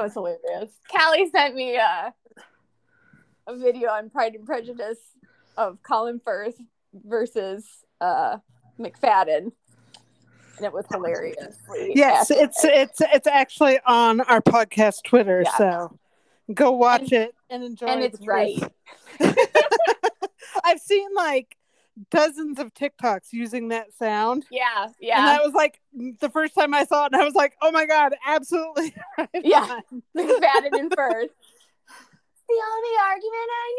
That was hilarious. Callie sent me a, a video on Pride and Prejudice of Colin Firth versus uh, Macfadyen, and it was hilarious. Yes, it's it's it's actually on our podcast Twitter, Yeah. so go watch it and enjoy. and it's right. I've seen like dozens of TikToks using that sound. Yeah, yeah. And that was like the first time I saw it, and I was like, "Oh my god, absolutely!" right Yeah. on. Macfadyen in first. The only argument I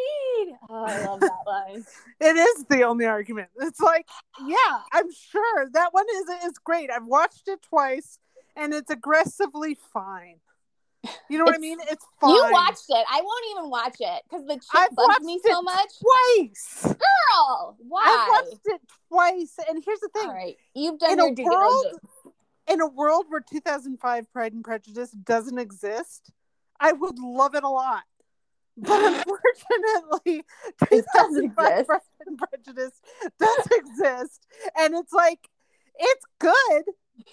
need. Oh, I love that line. It is the only argument. It's like, yeah, I'm sure that one is is great. I've watched it twice, and it's aggressively fine. You know what I mean? It's fine. You watched it. I won't even watch it because the chick bugs me so much. twice. Girl, why? I've watched it twice, and here's the thing: All right, you've done In your a due world- diligence. in a world where 2005 Pride and Prejudice doesn't exist, I would love it a lot. But unfortunately, 2005. Pride and Prejudice does exist, and it's like it's good,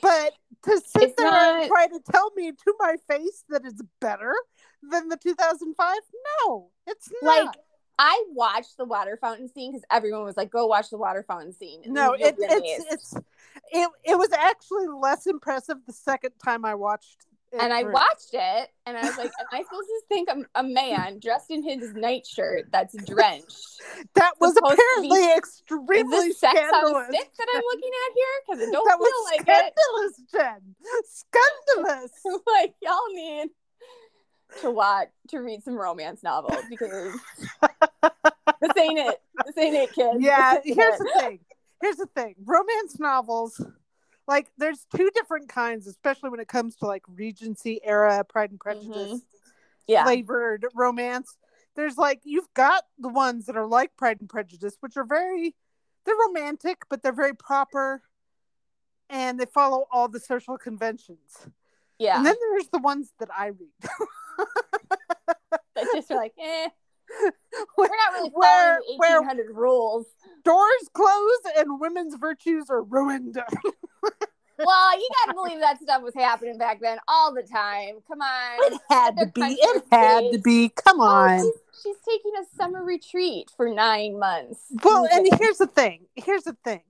but to sit It's there not- and try to tell me to my face that it's better than the 2005, no, it's not. Like I watched the water fountain scene because everyone was like, "Go watch the water fountain scene." No, it, it's it's it, it was actually less impressive the second time I watched. It and I watched it, and I was like, "Am I supposed to think I'm a man dressed in his nightshirt that's drenched? That was be- apparently Is extremely this sex scandalous. that I'm looking at here? Because it don't that feel like it. scandalous, Jen. Scandalous. like y'all need to watch to read some romance novels because this ain't it. This ain't it, kids. yeah, here's it. the thing. Here's the thing. Romance novels, like there's two different kinds, especially when it comes to like Regency era Pride and Prejudice yeah. flavored romance. There's like you've got the ones that are like Pride and Prejudice, which are very they're romantic, but they're very proper and they follow all the social conventions. yeah. And then there's the ones that I read. that just are like, eh. We're not really Where- following where- the 1800 rules. Doors close and women's virtues are ruined. Well, you gotta believe that stuff was happening back then all the time. Come on. It had to be. It had to be. Come Oh, on. she's, she's taking a summer retreat for nine months. Well, and here's the thing. Here's the thing.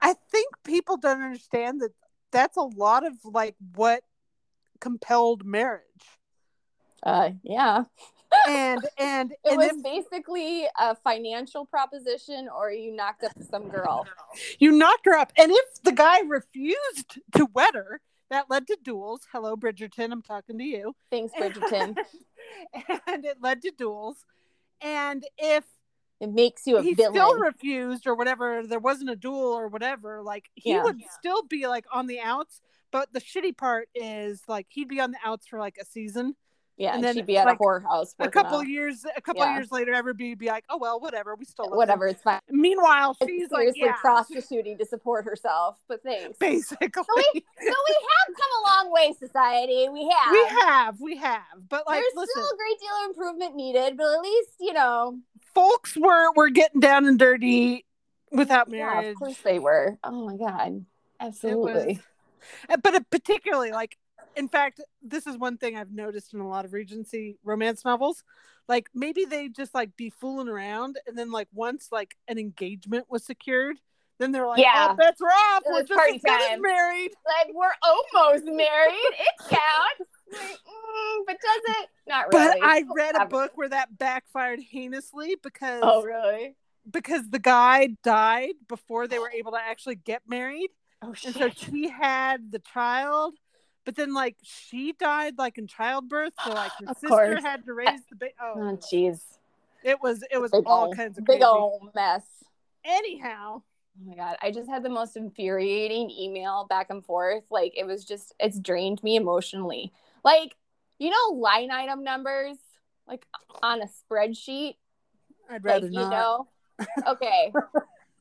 I think people don't understand that that's a lot of like what compelled marriage. uh, yeah. And and It and was if basically a financial proposition, or you knocked up some girl. you knocked her up, and if the guy refused to wed her, that led to duels. Hello, Bridgerton. I'm talking to you. Thanks, Bridgerton. and it led to duels. And if It makes you a he villain. still refused or whatever there wasn't a duel or whatever like he Yeah. would still be like on the outs but the shitty part is like he'd be on the outs for like a season yeah, and then, she'd be at like, a whorehouse. a couple out. years a couple Yeah. years later everybody would be like oh well whatever we still love whatever, them. it's fine. meanwhile She's she's like seriously yeah prostituting to support herself. But thanks. basically So we so we have come a long way, society. We have. we have we have but like There's listen still a great deal of improvement needed, but at least you know. folks were were getting down and dirty without marriage. Yeah, of course they were. Oh my god, absolutely. Uh, but particularly like in fact this is one thing i've noticed in a lot of regency romance novels like maybe they just like be fooling around and then like once like an engagement was secured then they're like Yeah. oh are off we're just as good as time. married Like we're almost married. It counts. Like, mm, but does it? Not really. but i read a book where that backfired heinously because Oh really? because the guy died before they were able to actually get married. Oh And shit. so she had the child, but then like she died like in childbirth, so like her Of sister course. had to raise the baby. Oh Oh, jeez. it was it was Big all ol' kinds of big crazy. old mess. Anyhow, Oh my god, I just had the most infuriating email back and forth. Like it was just it's drained me emotionally. Like, you know, line item numbers, like on a spreadsheet. I'd Like, rather you not. know. Okay.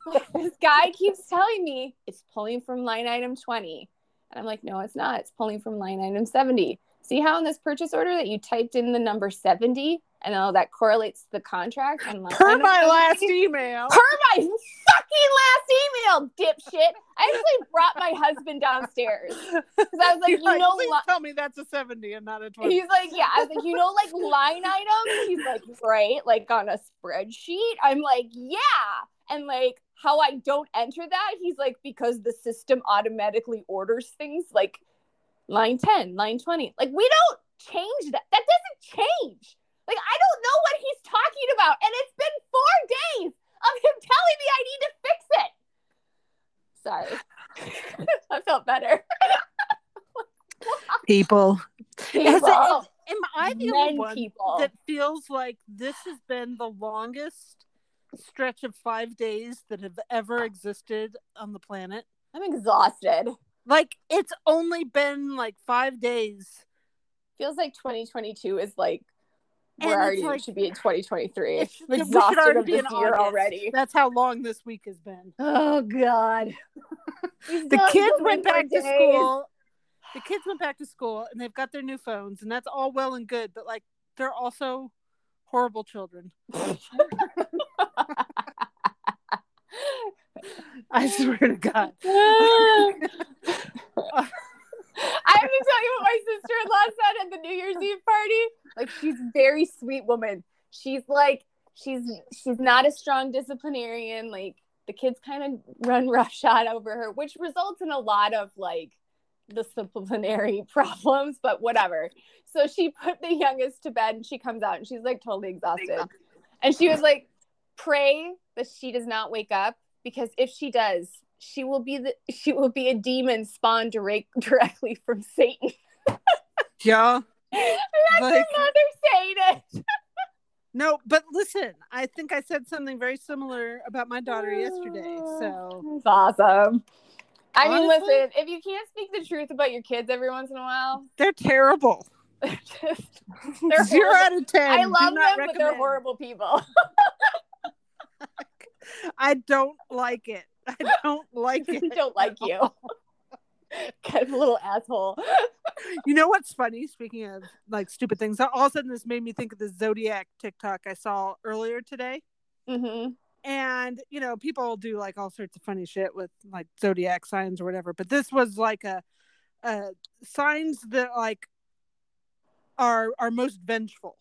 this guy keeps telling me it's pulling from line item 20. And I'm like, no, it's not. It's pulling from line item 70. See how in this purchase order that you typed in the number 70 and how that correlates to the contract? And line Per my 70? last email. per my fucking last email, dipshit. I actually brought my husband downstairs because I was like, You're you know, please li- tell me that's a 70 and not a 20. he's like, yeah. I was like, you know, like line items. He's like, right, like on a spreadsheet. I'm like, yeah, and like how I don't enter that. He's like, because the system automatically orders things like line 10, line 20. Like we don't change that. That doesn't change. Like I don't know what he's talking about, and it's been four days of him telling me I need to fix it. Sorry. I felt better. People. Has it- People. Am I the only one people. that feels like this has been the longest stretch of five days that have ever existed on the planet? I'm exhausted. Like it's only been like five days. Feels like 2022 is like we're it's already like- should be in 2023. It's- I'm exhausted already of be this in year August. already. That's how long this week has been. Oh God. The kids went back to school. The kids went back to school and they've got their new phones, and that's all well and good, but like they're also horrible children. I swear to God. I have to tell you what my sister-in-law said at the New Year's Eve party. Like she's a very sweet woman. She's like she's she's not a strong disciplinarian. Like the kids kind of run roughshod over her, which results in a lot of like disciplinary problems, but whatever. So she put the youngest to bed and she comes out and she's like totally exhausted. And she was like, pray that she does not wake up because if she does, she will be the she will be a demon spawned direct, directly from Satan. Yeah. That's Like- her mother saying it. No, but listen, I think I said something very similar about my daughter yesterday. So It's awesome. I mean, listen, if you can't speak the truth about your kids every once in a while, they're terrible. they're just they're Zero horrible. out of ten. I love them, not but they're horrible people. I don't like it. I don't like it. don't like you. kind of a little asshole. You know what's funny? Speaking of like stupid things, all of a sudden this made me think of the Zodiac TikTok I saw earlier today. hmm And you know, people do like all sorts of funny shit with like zodiac signs or whatever. But this was like a, a signs that like are are most vengeful,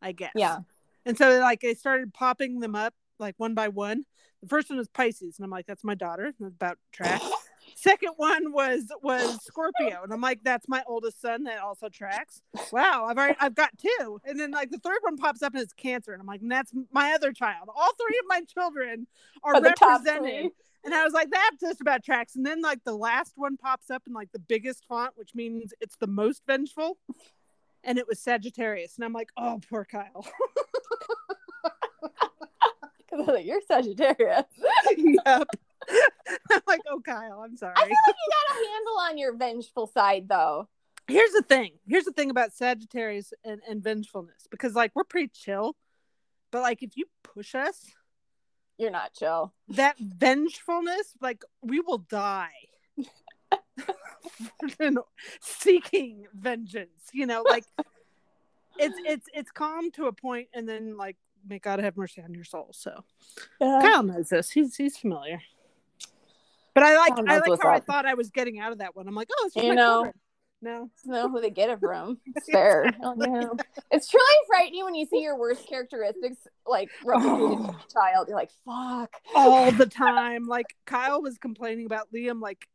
I guess. Yeah. And so like they started popping them up like one by one. The first one was Pisces, and I'm like, that's my daughter. That's about track. Second one was was Scorpio, and I'm like, that's my oldest son that also tracks. Wow, I've already I've got two, and then like the third one pops up and it's Cancer, and I'm like, and that's my other child. All three of my children are Are represented, and I was like, that just about tracks. And then like the last one pops up in like the biggest font, which means it's the most vengeful, and it was Sagittarius, and I'm like, oh, poor Kyle. Because like, you're Sagittarius. yep. I'm like, oh, Kyle, I'm sorry. I feel like you got a handle on your vengeful side, though. Here's the thing. Here's the thing about Sagittarius and, and vengefulness because, like, we're pretty chill, but like, if you push us, You're not chill. that vengefulness, like, we will die. seeking vengeance you know like it's it's it's calm to a point and then like may god have mercy on your soul so Kyle knows this. He's he's familiar. But I like I like how I thought I was getting out of that one. I'm like, oh, it's You know. children. No, know who they get it from. It's fair. Oh, no. It's truly frightening when you see your worst characteristics like replicated in child. You're like, fuck. all the time. Like Kyle was complaining about Liam. Like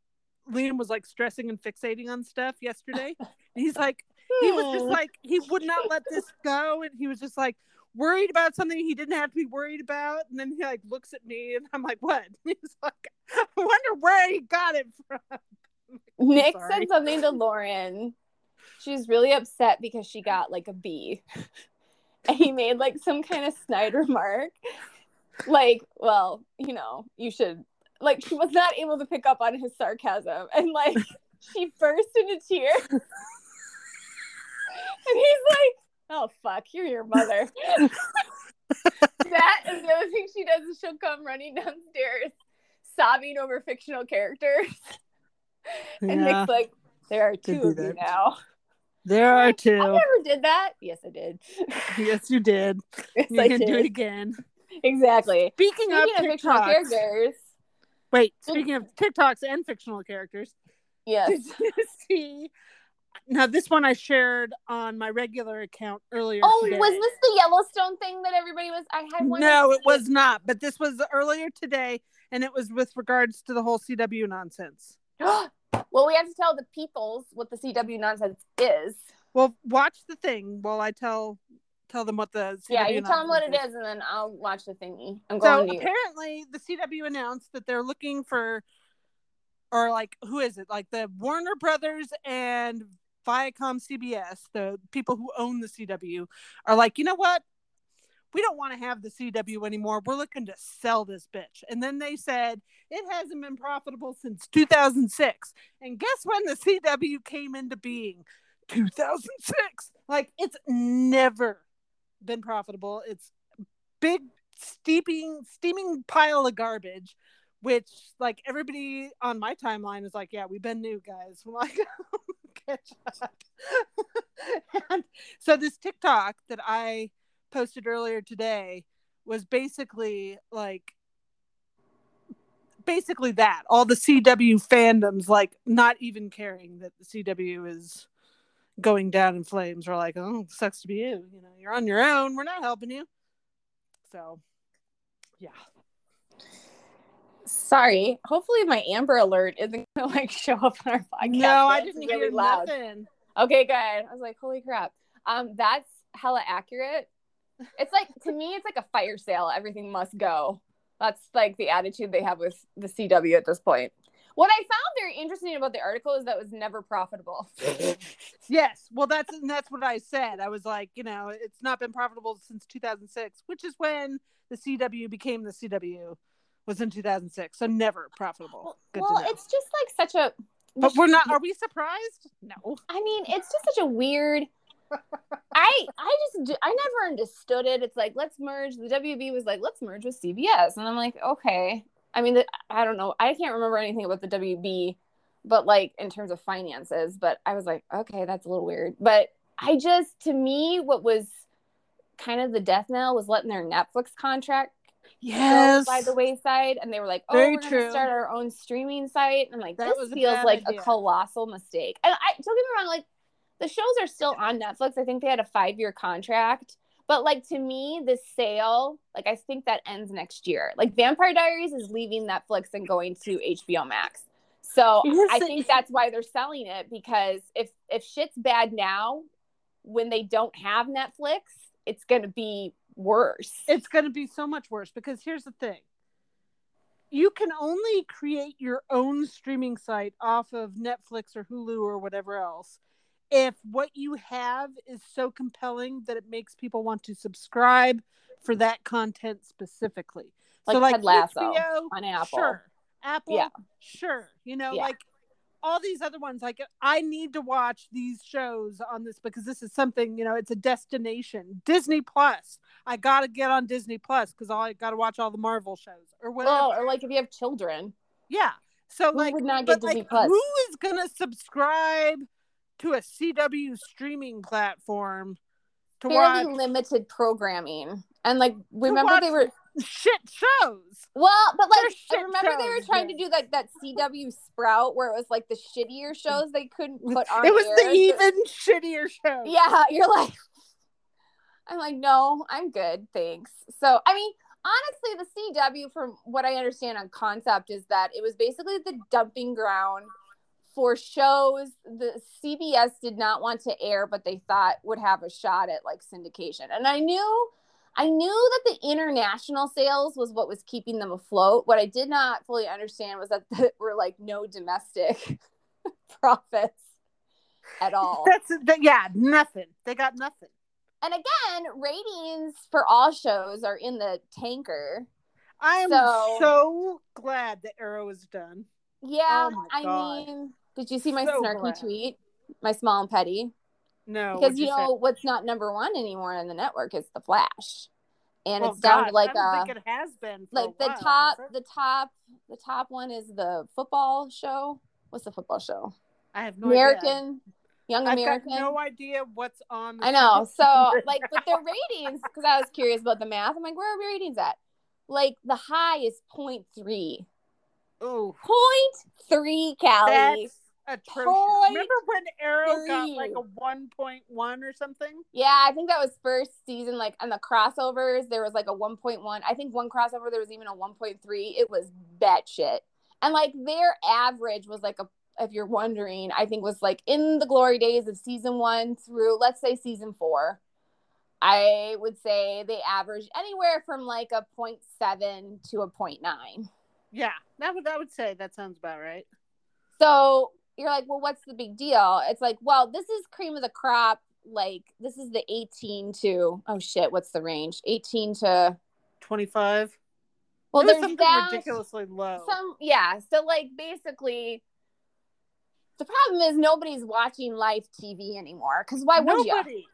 Liam was like stressing and fixating on stuff yesterday. And he's like, he was just Hmm. like, he would not let this go, and he was just like, worried about something he didn't have to be worried about, and then he like looks at me, and I'm like, "What?" He's like, "I wonder where he got it from." Nick sorry. said something to Lauren. She's really upset because she got like a B. And he made like some kind of snide remark. Like, well, you know, you should like she was not able to pick up on his sarcasm and like she burst into tears. and he's like, Oh fuck, you're your mother. that is the other thing she does is she'll come running downstairs sobbing over fictional characters. And Yeah, Nick's like, there are two of you now. there are two. I never did that. Yes, I did. yes, you did. yes, You I can did. do it again. Exactly. Speaking, Speaking of of fictional characters, wait. Speaking of TikToks and fictional characters, yes. see? Now, this one I shared on my regular account earlier. Oh, today. was this the Yellowstone thing that everybody was? I had one. No, it was not. But this was earlier today, and it was with regards to the whole CW nonsense. well, we have to tell the peoples what the CW nonsense is. Well, watch the thing while I tell tell them what the CW yeah, you tell them what it is, and then I'll watch the thingy. I'm So going to. apparently, the CW announced that they're looking for, or like, who is it? Like the Warner Brothers and Viacom CBS, the people who own the CW, are like, you know what? We don't want to have the CW anymore. We're looking to sell this bitch. And then they said it hasn't been profitable since 2006. And guess when the CW came into being? 2006. Like it's never been profitable. It's big steeping steaming pile of garbage which like everybody on my timeline is like yeah we've been new guys I'm like and so this tiktok that i posted earlier today was basically like basically that all the cw fandoms like not even caring that the cw is going down in flames are like oh sucks to be you you know you're on your own we're not helping you so, yeah. Sorry. Hopefully, my Amber Alert isn't going to like show up on our podcast. No, I didn't really hear loud. nothing. Okay, good. I was like, holy crap. Um, that's hella accurate. It's like to me, it's like a fire sale. Everything must go. That's like the attitude they have with the CW at this point. What I found very interesting about the article is that it was never profitable. Yes, well, that's and that's what I said. I was like, you know, it's not been profitable since 2006, which is when the CW became the CW, was in 2006. So never profitable. Good well, it's just like such a. but we're not. Are we surprised? No. I mean, it's just such a weird. I I just i never understood it. It's like let's merge. The WB was like let's merge with CBS, and I'm like okay. I mean, the, I don't know. I can't remember anything about the WB, but like in terms of finances. But I was like, okay, that's a little weird. But I just to me, what was kind of the death knell was letting their Netflix contract Yes. by the wayside, and they were like, oh, Very we're true. gonna start our own streaming site. And I'm like, That this feels like idea. a colossal mistake. And I don't get me wrong, like the shows are still on Netflix. I think they had a five year contract. But like to me, the sale, like I think that ends next year. Like Vampire Diaries is leaving Netflix and going to HBO Max. So Yes, I think that's why they're selling it because if if shit's bad now, when they don't have Netflix, it's gonna be worse. it's going to be so much worse because here's the thing you can only create your own streaming site off of Netflix or Hulu or whatever else if what you have is so compelling that it makes people want to subscribe for that content specifically. so Like like Ted Lasso HBO, on Apple. sure. Apple, Yeah. sure. You know, Yeah. like all these other ones like i need to watch these shows on this because this is something you know it's a destination. Disney plus. I gotta get on disney plus because i gotta watch all the marvel shows or whatever. Well, or like if you have children, yeah. So Who like would not but, get Disney like, Plus? who is gonna subscribe to a cw streaming platform to fairly watch limited programming. And like remember they were shit shows well, but like shit remember they were trying to do like that CW Sprout where it was like the shittier shows they couldn't put on. it was the even shittier show Yeah, you're like I'm like, no, I'm good, thanks. So I mean, honestly, the CW, from what I understand on concept, is that it was basically the dumping ground for shows the CBS did not want to air, but they thought would have a shot at like syndication. And I knew I knew that the international sales was what was keeping them afloat. What I did international sales was what was keeping them afloat. What I did not fully understand was that there were like no domestic profits at all. That's that, yeah, nothing. They got nothing. And again, ratings for all shows are in the tanker. I am So- so, glad the Arrow is done. Yeah, Oh I mean, did you see my So snarky glad. tweet? My small and petty. No, because you say? know what's not number one anymore in the network is the Flash, and Well, it's down God, to like I a think it has been like the while, top the top the top one is the football show. What's the football show? I have no idea. American, Young I've got no idea what's on. I know. So like with their ratings, because I was curious about the math. I'm like, where are ratings at? Like the high is 0.3. Ooh, 0.3 Callie. that's atrocious. Point Remember when Arrow got like a one point one or something? Yeah, I think that was first season. Like on the crossovers, there was like a 1.1. I think one crossover there was even a 1.3. It was batshit. And like their average was like a, if you're wondering, I think was like in the glory days of season one through let's say season four. I would say they averaged anywhere from like a 0.7 to a 0.9. Yeah, that would I would say that sounds about right. So you're like, well, what's the big deal? It's like, well, this is cream of the crop. Like this is the 18 to oh shit, what's the range? 18 to Twenty five. well, it there's something that ridiculously low. some yeah. So like basically, the problem is nobody's watching live TV anymore. Because why would you? Nobody.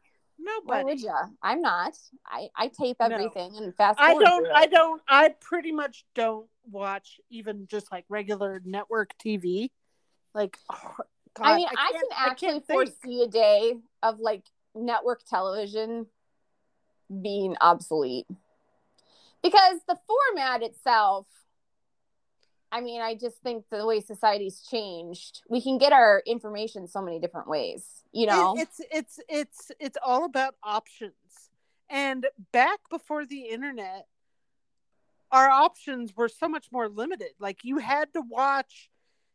Why would you? I'm not. I I tape No. everything and fast. I don't. I don't. I pretty much don't watch even just like regular network TV. Like, oh, God, I mean, I, can't- can actually can't foresee a day of like network television being obsolete because the format itself. I mean, I just think the way society's changed, we can get our information so many different ways. You know, it's it's it's it's all about options. And back before the internet, our options were so much more limited. Like you had to watch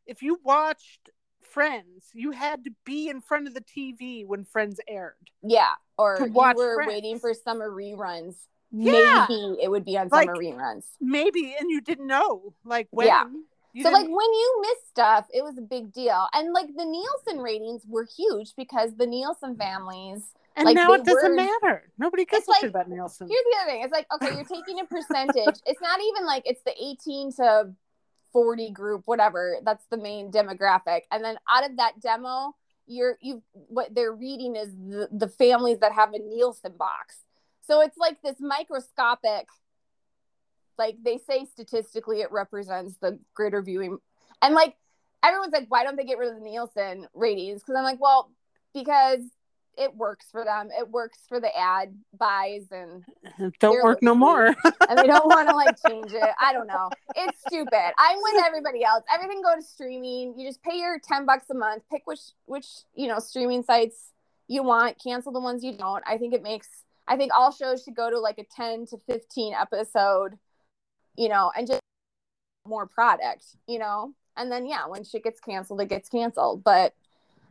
if you watched Friends, you had to be in front of the TV when Friends aired. yeah. Or you were Friends. waiting for summer reruns. Yeah. Maybe it would be on Like, summer reruns. Maybe and you didn't know like when. Yeah. You so like when you miss stuff, it was a big deal. And like the Nielsen ratings were huge because the Nielsen families and like, now it doesn't were- matter. Nobody gives a like- shit about Nielsen. Here's the other thing. It's like, okay, you're taking a percentage. it's not even like it's the 18 to 40 group, whatever. That's the main demographic. And then out of that demo, you're you what they're reading is the, the families that have a Nielsen box. So it's like this microscopic, like they say statistically it represents the greater viewing. And like everyone's like, why don't they get rid of the Nielsen ratings? Because I'm like, well, because it works for them. It works for the ad buys and Don't work no more. and they don't want to like change it. I don't know. It's stupid. I'm with everybody else. Everything go to streaming. You just pay your 10 bucks a month, pick which which, you know, streaming sites you want, cancel the ones you don't. I think it makes I think all shows should go to like a 10 to 15 episode, you know, and just more product, you know? And then yeah, when shit gets canceled, it gets canceled. But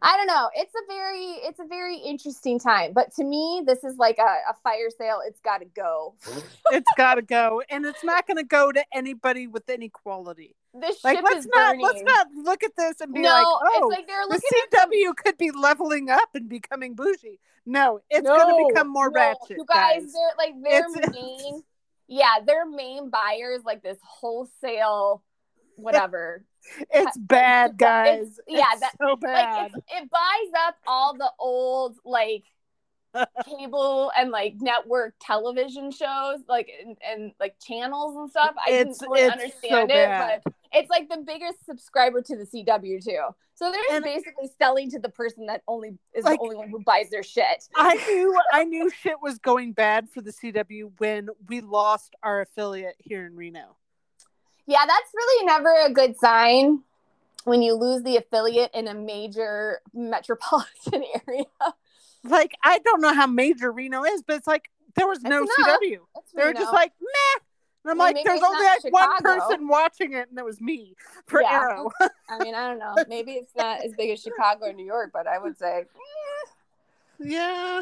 I don't know. It's a very it's a very interesting time. But to me, this is like a, a fire sale. It's gotta go. it's got to go, and it's not going to go to anybody with any quality. This Like, ship let's is not burning. let's not look at this and be no, like, oh, it's like they're the looking at the- CW could be leveling up and becoming bougie. No, it's going to become more no, ratchet, You guys, guys. they're like their It's- main, yeah, their main buyers like this wholesale, whatever. It's bad, guys. It's- yeah, It's that- so like bad. it, it buys up all the old like cable and like network television shows like and, and like channels and stuff i It's- didn't really understand so it bad. but it's like the biggest subscriber to the cw too so they're And- basically selling to the person that only is Like- the only one who buys their shit I knew I knew shit was going bad for the CW when we lost our affiliate here in Reno. Yeah that's really never a good sign when you lose the affiliate in a major metropolitan area Like I don't know how major Reno is, but it's like there was no CW. They were just like meh. And I'm like, there's only like one person watching it, and it was me for Yeah. Arrow. I mean, I don't know. Maybe it's not as big as Chicago or New York, but I would say. Yeah.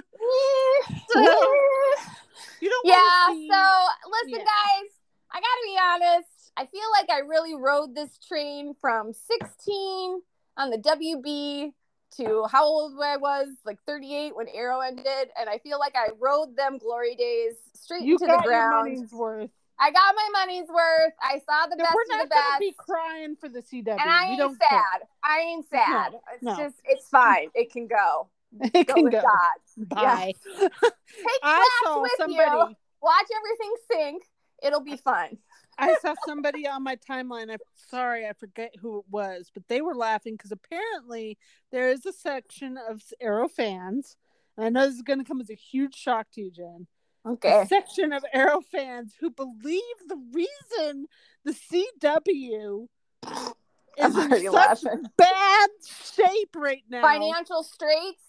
No. You don't yeah. see- So listen, Yeah. guys, I gotta be honest. I feel like I really rode this train from 16 on the WB to how old I was, like 38 when Arrow ended, and I feel like I rode them glory days straight you into got the ground. money's worth. I got my money's worth. I saw the And best we're of not the gonna best. be crying for the CW. and I ain't don't sad. care. I ain't sad. it's no. just it's fine. It can go. It Go can with go. God. Bye. Take I class with somebody. you. Watch everything sink. It'll be fun. I saw somebody on my timeline. I'm sorry, I forget who it was, but they were laughing because apparently there is a section of Arrow fans. And I know this is going to come as a huge shock to you, Jen. Okay. A section of Arrow fans who believe the reason the CW I'm is in such laughing. bad shape right now Financial straits.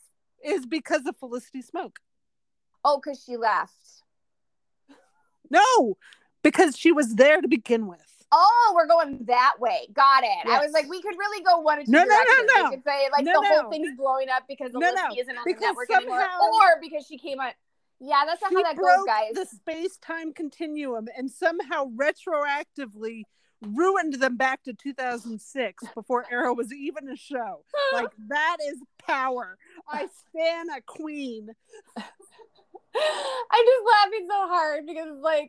is because of Felicity Smoak. Oh, because she left. No, because she was there to begin with. Oh, we're going that way. Got it. I was like, we could really go one or two No, no, no, directions. no. We could say like No, the whole thing's blowing up because No, no. isn't on Because the network anymore, somehow- or because she came on. Yeah, that's not how that broke goes, guys. the space-time continuum and somehow retroactively ruined them back to 2006 before Arrow was even a show. Like that is power. I stand a queen. I'm just laughing so hard because like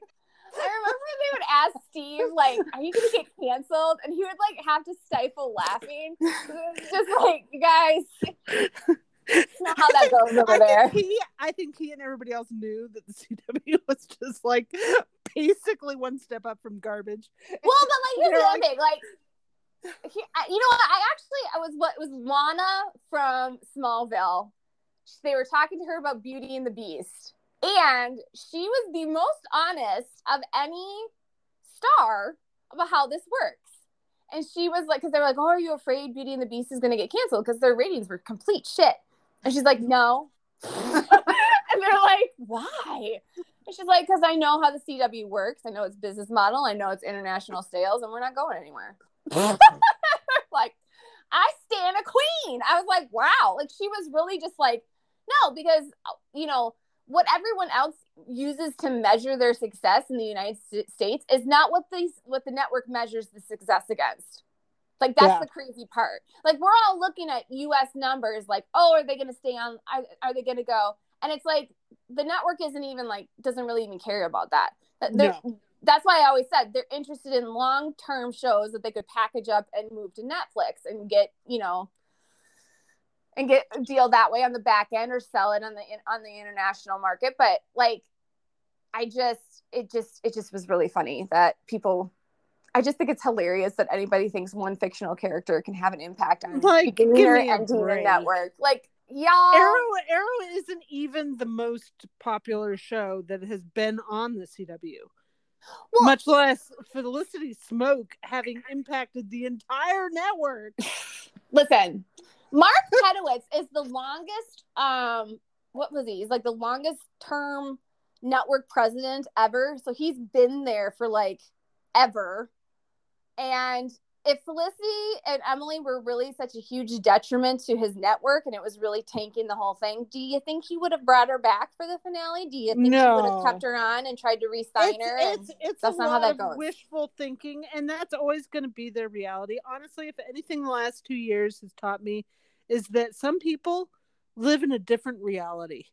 remember they would ask Steve like, "Are you gonna get canceled?" and he would like have to stifle laughing. Just like, you guys, not how that goes over I there. think he, I think he and everybody else knew that the CW was just like basically one step up from garbage. Well, but like here's the other thing, like. He, I- you know what? I actually I was what was Lana from Smallville. They were talking to her about Beauty and the Beast, and she was the most honest of any star about how this works. And she was like, because they were like, "Oh, are you afraid Beauty and the Beast is going to get canceled because their ratings were complete shit?" And she's like, "No." and they're like, "Why?" And she's like, "Because I know how the CW works. I know its business model. I know it's international sales, and we're not going anywhere." like, I stand a queen. I was like, "Wow!" Like she was really just like, "No," because you know what everyone else uses to measure their success in the United States is not what these what the network measures the success against. Like that's Yeah. the crazy part. Like we're all looking at US numbers like, "Oh, are they going to stay on are, are they going to go?" And it's like the network isn't even like doesn't really even care about that. They're- That's why I always said they're interested in long-term shows that they could package up and move to Netflix and get, you know, and get a deal that way on the back end or sell it on the on the international market but like i just it just it just was really funny that people i just think it's hilarious that anybody thinks one fictional character can have an impact on Like, beginning give or me a the network like y'all Arrow Arrow isn't even the most popular show that has been on the CW. Well- Much less Felicity Smoak having impacted the entire network. listen mark pedowitz is the longest um what was he? He's like the longest term network president ever. So he's been there for like ever. And if felicity and emily were really such a huge detriment to his network and it was really tanking the whole thing do you think he would have brought her back for the finale do you think he would have kept her on and tried to re-sign it's, her it's, it's that's a not how lot that of goes. wishful thinking, and that's always going to be their reality. Honestly, if anything, the last two years has taught me is that some people live in a different reality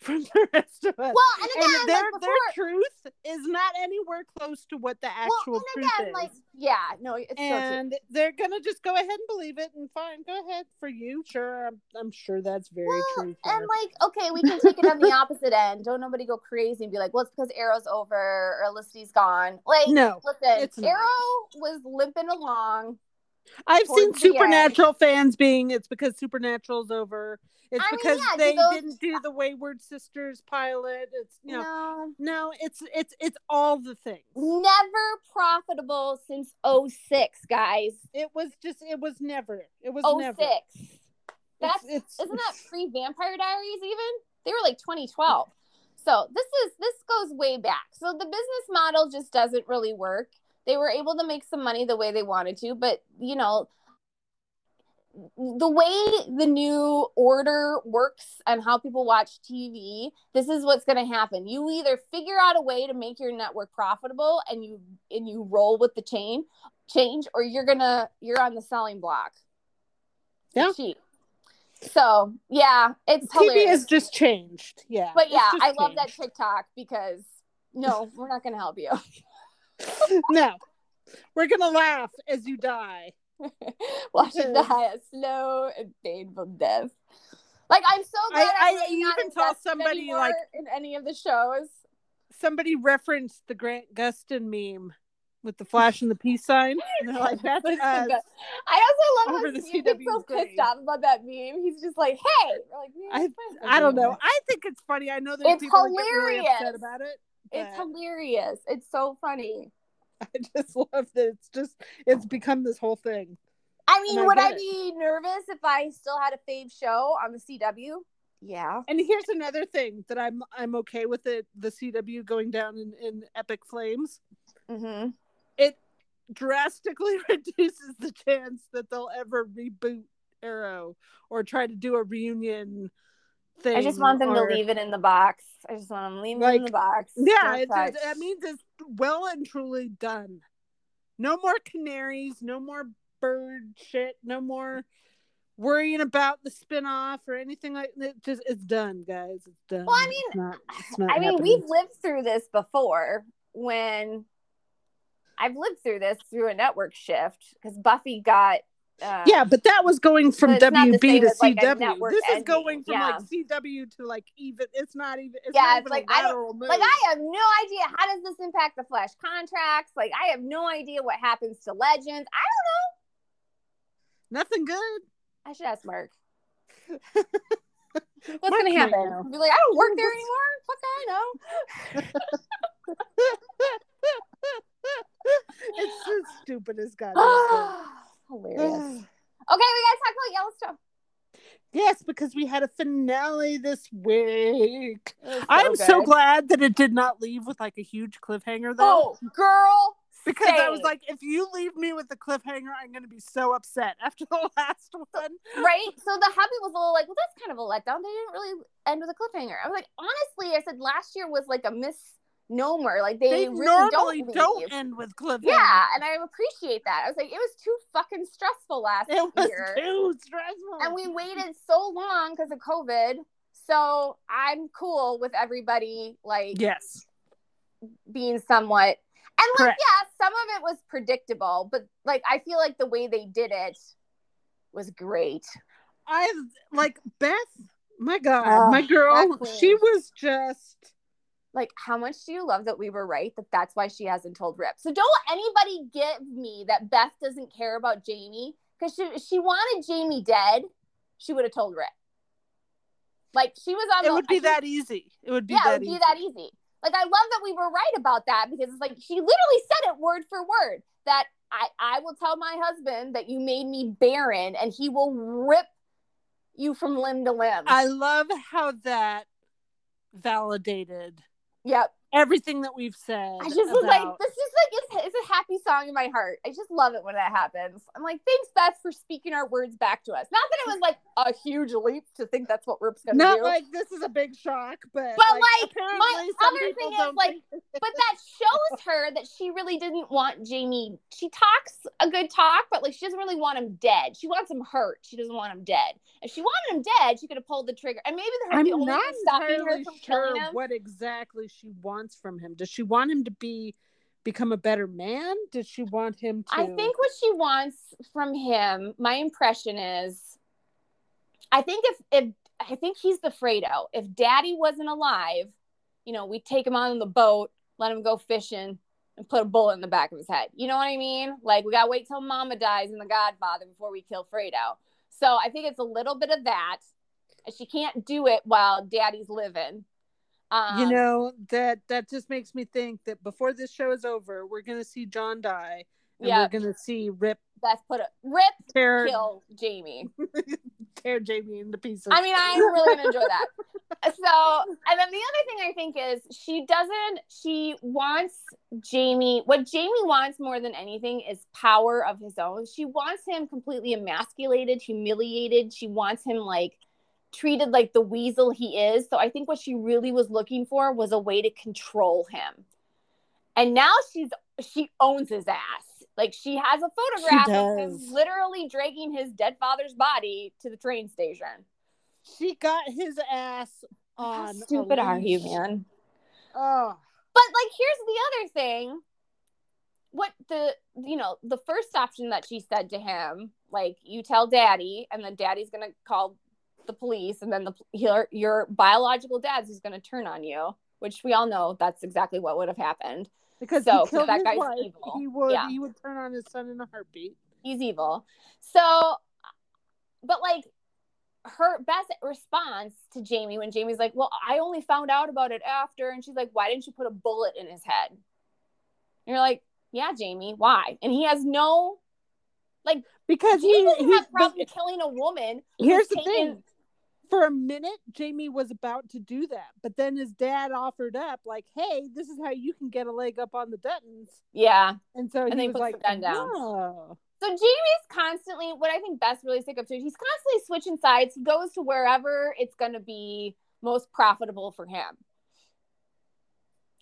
from the rest of us. well and and again their like their truth is not anywhere close to what the actual well and truth is. like yeah no it's so and they're gonna just go ahead and believe it and fine go ahead for you sure i'm, I'm sure that's very Well, true And like, okay, we can take it on the opposite end. Don't nobody go crazy and be like, well, it's because Arrow's over or Felicity's gone. Like, no listen, it's. Arrow was limping along. i've seen supernatural fans being it's because supernatural's over it's I mean, because yeah, do they those- didn't do the wayward sisters pilot it's you know No. no it's it's it's all the things Never profitable since 06, guys. it was just it was never it was 06. never That's it's, it's isn't that pre Vampire Diaries even? They were like 2012. So this is this goes way back. So the business model just doesn't really work. They were able to make some money the way they wanted to, but you know, the way the new order works and how people watch TV, this is what's going to happen. You either figure out a way to make your network profitable and you and you roll with the chain change or you're going to you're on the selling block. Yeah. Cheap. So, yeah, it's TV hilarious. has just changed. Yeah. but yeah, I love that. TikTok because no, we're not going to help you. no. We're gonna laugh as you die. Watch it Because- die a slow and painful death. Like I'm so glad I- I, I even saw somebody, like- in any of the shows. Somebody referenced the Grant Gustin meme with the flash and the peace sign. Like, that's us. I also love over how gets so pissed off about that meme. He's just like, "Hey," like, I- I don't know. I think it's funny. I know there's It's people get really upset hilarious. about it. It's hilarious. It's so funny. I just love that it's just it's become this whole thing. I mean, I would I it. be nervous if I still had a fave show on the CW? Yeah. And here's another thing that I'm I'm okay with it the CW going down in, in epic flames. Mm-hmm. It drastically reduces the chance that they'll ever reboot Arrow or try to do a reunion thing. I just want them or- to leave it in the box. I just want them to leave it in the box. Yeah, it, it, that means it's well and truly done. No more canaries, no more bird shit, no more worrying about the spin-off or anything like that. Just it's done, guys. It's done. Well, I mean, it's not, it's not I mean, we've lived through this before when I've lived through this through a network shift because Buffy got. Uh, yeah, but that was going from But it's not the WB to as, like, CW. This is going from yeah. like CW to like even. It's not even. It's Yeah, not it's even like, a I don't- move. Like, I have no idea. How does this impact the Flash contracts? Like, I have no idea what happens to Legends. I don't know. Nothing good. I should ask Mark. What's Mark gonna happen? Be like, I don't work there anymore. Fuck, I know. it's so stupid as God. Hilarious. Okay, we gotta talk about Yellowstone. yes, because we had a finale this week. Was I'm so glad that it did not leave with like a huge cliffhanger though. Oh, girl. because I was like, if you leave me with the cliffhanger, I'm gonna be so upset after the last one. right? So the happy was a little like, well, that's kind of a letdown. They didn't really end with a cliffhanger. I was like, honestly, I said last year was like a misnomer. Like they, They, really normally don't, don't, end with cliffhanger. Yeah, and I appreciate that. I was like, it was too fucking stressful last it was year, too stressful. and we waited so long because of COVID. So I'm cool with everybody like yes, being somewhat. And like, Correct. yeah, some of it was predictable, but like I feel like the way they did it was great. I like Beth. My God, Oh, my girl, she was just. Like how much do you love that we were right that that's why she hasn't told rip so don't anybody give me that beth doesn't care about jamie because she, she wanted jamie dead she would have told rip like she was on It the would be she- that easy. It would be yeah that it would easy. be that easy like i love that we were right about that because it's like she literally said it word for word that i i will tell my husband that you made me barren and he will rip you from limb to limb I love how that validated yep everything that we've said. I just was like, this is like, it's, it's a happy song in my heart. I just love it when that happens. I'm like, thanks, Beth, for speaking our words back to us. Not that it was like a huge leap to think that's what Rip's gonna not do, like this is a big shock, but But, like, apparently my other thing is, like, but that shows her that she really didn't want Jamie. She talks a good talk, but like she doesn't really want him dead. She wants him hurt. She doesn't want him dead. If she wanted him dead, she could have pulled the trigger. And maybe the, the I'm only not stopping her entirely from sure killing him. what exactly she wants from him. Does she want him to be become a better man? Did she want him to? I think what she wants from him, my impression is, I think if if I think he's the Fredo. If Daddy wasn't alive, you know, we take him on the boat, let him go fishing, and put a bullet in the back of his head. You know what I mean? Like we gotta wait till Mama dies in The Godfather before we kill Fredo. So I think it's a little bit of that. She can't do it while Daddy's living. Um, you know that that just makes me think that before this show is over, we're gonna see John die, and Yeah. we're gonna see Rip Beth put a rip tear kill Jamie. tear Jamie into pieces. I mean, I'm really gonna enjoy that. So, and then the other thing I think is she doesn't. She wants Jamie. What Jamie wants more than anything is power of his own. She wants him completely emasculated, humiliated. She wants him like treated like the weasel he is. So I think what she really was looking for was a way to control him. And now she's she owns his ass. Like she has a photograph of him literally dragging his dead father's body to the train station. she got his ass How on. a stupid are you, man? Oh, But like, here's the other thing. What the you know the first option that she said to him, like you tell daddy, and then daddy's gonna call the police, and then the your your biological dad's is gonna turn on you, which we all know that's exactly what would have happened. because So, that guy's wife. evil. He would. Yeah. He would turn on his son in a heartbeat. He's evil. So, but like her best response to Jamie when Jamie's like, "Well, I only found out about it after," and she's like, "Why didn't you put a bullet in his head?" And you're like, "Yeah, Jamie, why?" And he has no like, Because he he, doesn't he have problem killing a woman. here's the taken- thing. For a minute, Jamie was about to do that, but then his dad offered up, like, "Hey, this is how you can get a leg up on the Duttons." Yeah. And so And he they was put like, the gun down. "Whoa." So Jamie's constantly what I think Beth's really sick of too. He's constantly switching sides. He goes to wherever it's going to be most profitable for him.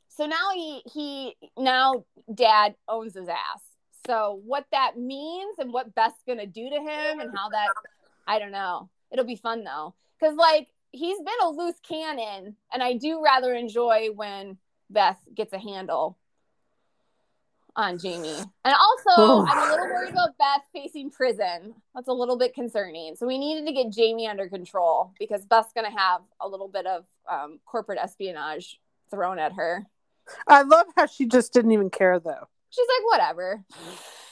So now he he now dad owns his ass. So what that means and what Beth's going to do to him and how that I don't know. It'll be fun though cuz like he's been a loose cannon and I do rather enjoy when Beth gets a handle on Jamie. And also, Oh. I'm a little worried about Beth facing prison. That's a little bit concerning. So we needed to get Jamie under control because Beth's going to have a little bit of um, corporate espionage thrown at her. I love how she just didn't even care though. She's like, whatever.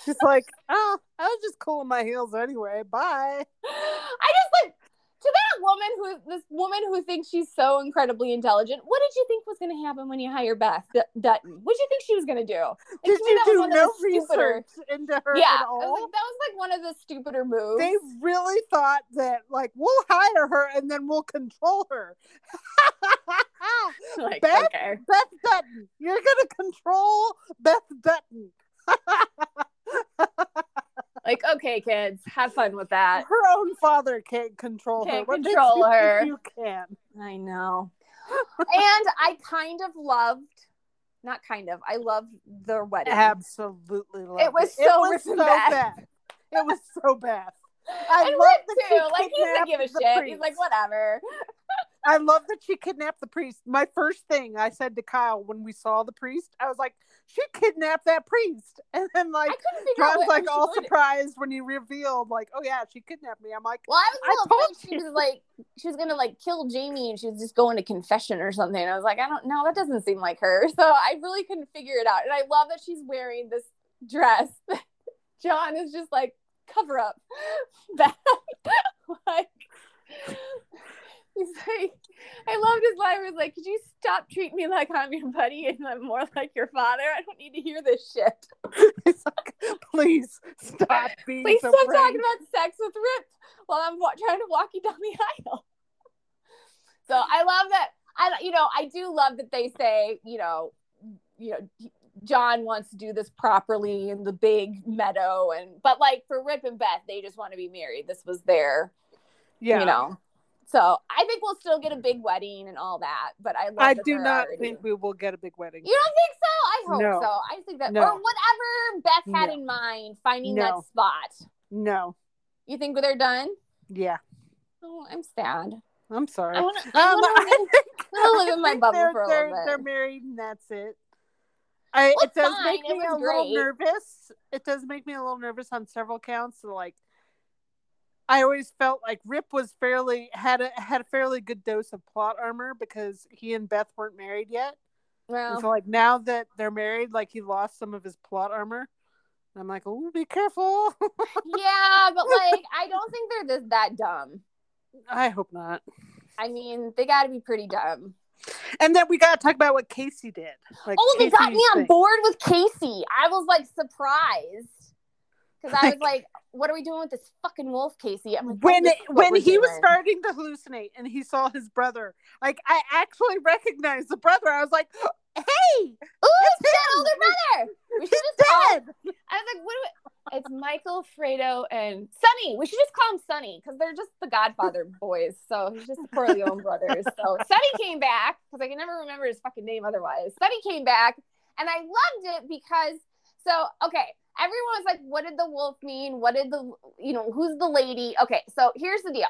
She's like, "Oh, I was just cooling my heels anyway. Bye." I just like to that woman who this woman who thinks she's so incredibly intelligent. What did you think was going to happen when you hire Beth D- Dutton? What did you think she was going to do? Like, Did you do no stupider- research into her Yeah, at I was all? like, that was like one of the stupider moves. they really thought that like we'll hire her and then we'll control her. like, Beth? okay. Beth Dutton, you're gonna control Beth Dutton. Like, okay, kids, have fun with that. Her own father can't control her. Can't What makes control you her. You can. I know. and I kind of loved, not kind of, I loved the wedding. Absolutely loved It was It so was so bad. bad. It was so bad. I and love Rick that too. Like he doesn't give a shit. priest. He's like, whatever. I love that she kidnapped the priest. My first thing I said to Kyle when we saw the priest, I was like, she kidnapped that priest. And then like I couldn't figure out John's like all would- surprised when he revealed, like, oh yeah, she kidnapped me. I'm like, Well, I was a I afraid she was like she was gonna like kill Jamie and she was just going to confession or something. I was like, I don't know, that doesn't seem like her. So I really couldn't figure it out. And I love that she's wearing this dress. John is just like, cover up. That like he's like I loved his line where he's like, Could you stop treating me like I'm your buddy and I'm more like your father? I don't need to hear this shit. it's like, please stop being Please so stop brave. talking about sex with Rip while I'm wa- trying to walk you down the aisle. So I love that. I you know I do love that they say you know you know John wants to do this properly in the big meadow and but like for Rip and Beth they just want to be married. This was their yeah. you know. So I think we'll still get a big wedding and all that. But I love I do they're not think we will get a big wedding. You don't think so? I hope No. so. I think that No. or whatever Beth had No. in mind finding that spot. No. You think they're done? Yeah. Oh, I'm sad. I'm sorry. I wanna, Um, wanna live, think- I wanna live in my bubble they're, for a they're, little bit. They're married and that's it. I, it does fine. make It me a was little nervous. It does make me a little nervous on several counts. So like, I always felt like Rip was fairly had a had a fairly good dose of plot armor because he and Beth weren't married yet. And well, so like now that they're married, like he lost some of his plot armor. And I'm like, oh, be careful. yeah, but like I don't think they're this, that dumb. I hope not. I mean, they got to be pretty dumb. And then we got to talk about what Casey did. Like oh, they got me on thing. board with Casey. I was like surprised because I was like, "What are we doing with this fucking wolf, Casey?" I'm like, "Oh, When it, when he was starting to hallucinate and he saw his brother, like I actually recognized the brother. I was like, "Hey, Ooh, it's that older brother. We should just call. dead!" I was like, "What do we?" It's Michael, Fredo, and Sonny. We should just call him Sonny because they're just the Godfather boys. So he's just the Corleone brothers. So Sonny came back because I can never remember his fucking name otherwise. Sonny came back, and I loved it because so okay. Everyone was like, "What did the wolf mean? What did the you know who's the lady?" Okay, so here's the deal.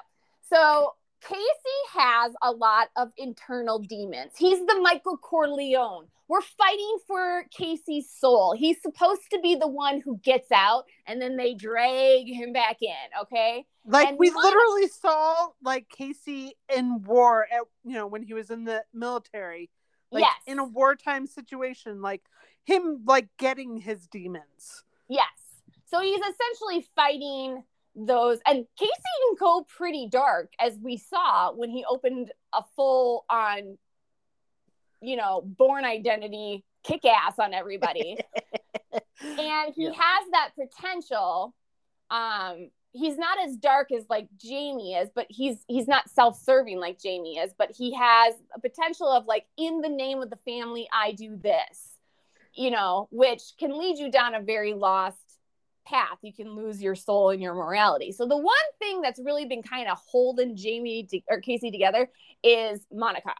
So Casey has a lot of internal demons. He's the Michael Corleone. We're fighting for Casey's soul. He's supposed to be the one who gets out and then they drag him back in, okay? Like And we literally saw like Casey in war at you know when he was in the military, like yes. in a wartime situation, like him like getting his demons. So he's essentially fighting those and Casey can go pretty dark as we saw when he opened a full on you know, Bourne Identity kick ass on everybody. and he Yeah. has that potential um he's not as dark as like jamie is but he's he's not self-serving like jamie is but he has a potential of like in the name of the family i do this you know which can lead you down a very lost path you can lose your soul and your morality so the one thing that's really been kind of holding jamie to, or casey together is monica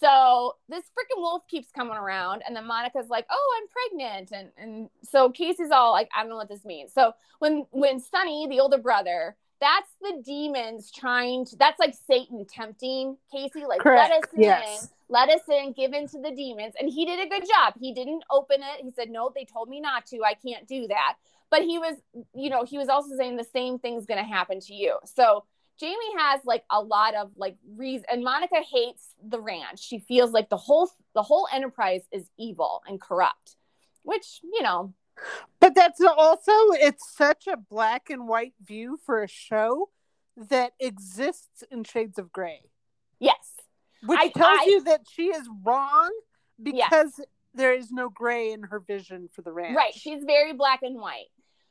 so this freaking wolf keeps coming around, and then Monica's like, "Oh, I'm pregnant," and and so Casey's all like, "I don't know what this means." So when when Sonny the older brother, that's the demons trying to. That's like Satan tempting Casey, like Correct, let us in, let us in, give in to the demons, and he did a good job. He didn't open it. He said, "No, they told me not to. I can't do that." But he was, you know, he was also saying the same thing's going to happen to you. So Jamie has like a lot of like reason and Monica hates the ranch. She feels like the whole the whole enterprise is evil and corrupt. Which, you know, But that's also it's such a black and white view for a show that exists in shades of gray, yes. which I- tells I- you that she is wrong Yes. because there is no gray in her vision for the ranch. Right. She's very black and white.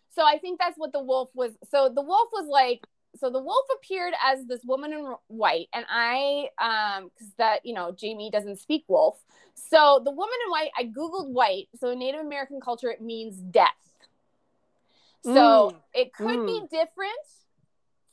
So I think that's what the wolf was. So the wolf was like, so the wolf appeared as this woman in white, and I, um, because that you know Jamie doesn't speak wolf. So the woman in white, I googled white. So in Native American culture, it means death. So Mm. it could be different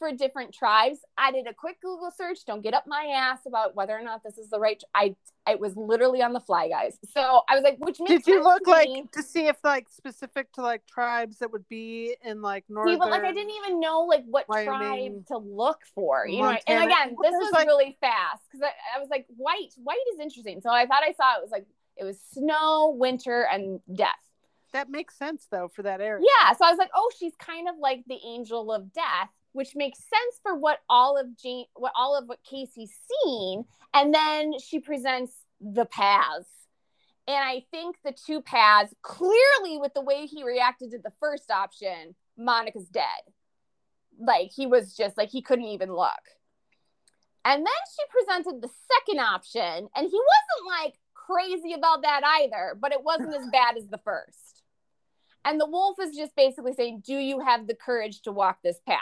for different tribes. I did a quick Google search. Don't get up my ass about whether or not this is the right. I it was literally on the fly, guys. So I was like, which makes Did you look to like me. to see if like specific to like tribes that would be in like northern? See, but like I didn't even know like what Wyoming, tribe to look for, you know. And again, this was like- really fast because I, I was like, white, white is interesting. So I thought I saw it was like it was snow, winter, and death. That makes sense though for that area. Yeah, so I was like, oh, she's kind of like the angel of death, which makes sense for what all of Jane, what all of what Casey's seen, and then she presents the paths. And I think the two paths, clearly with the way he reacted to the first option, Monica's dead. Like he was just like he couldn't even look. And then she presented the second option, and he wasn't like crazy about that either, but it wasn't as bad as the first. And the wolf is just basically saying, Do you have the courage to walk this path?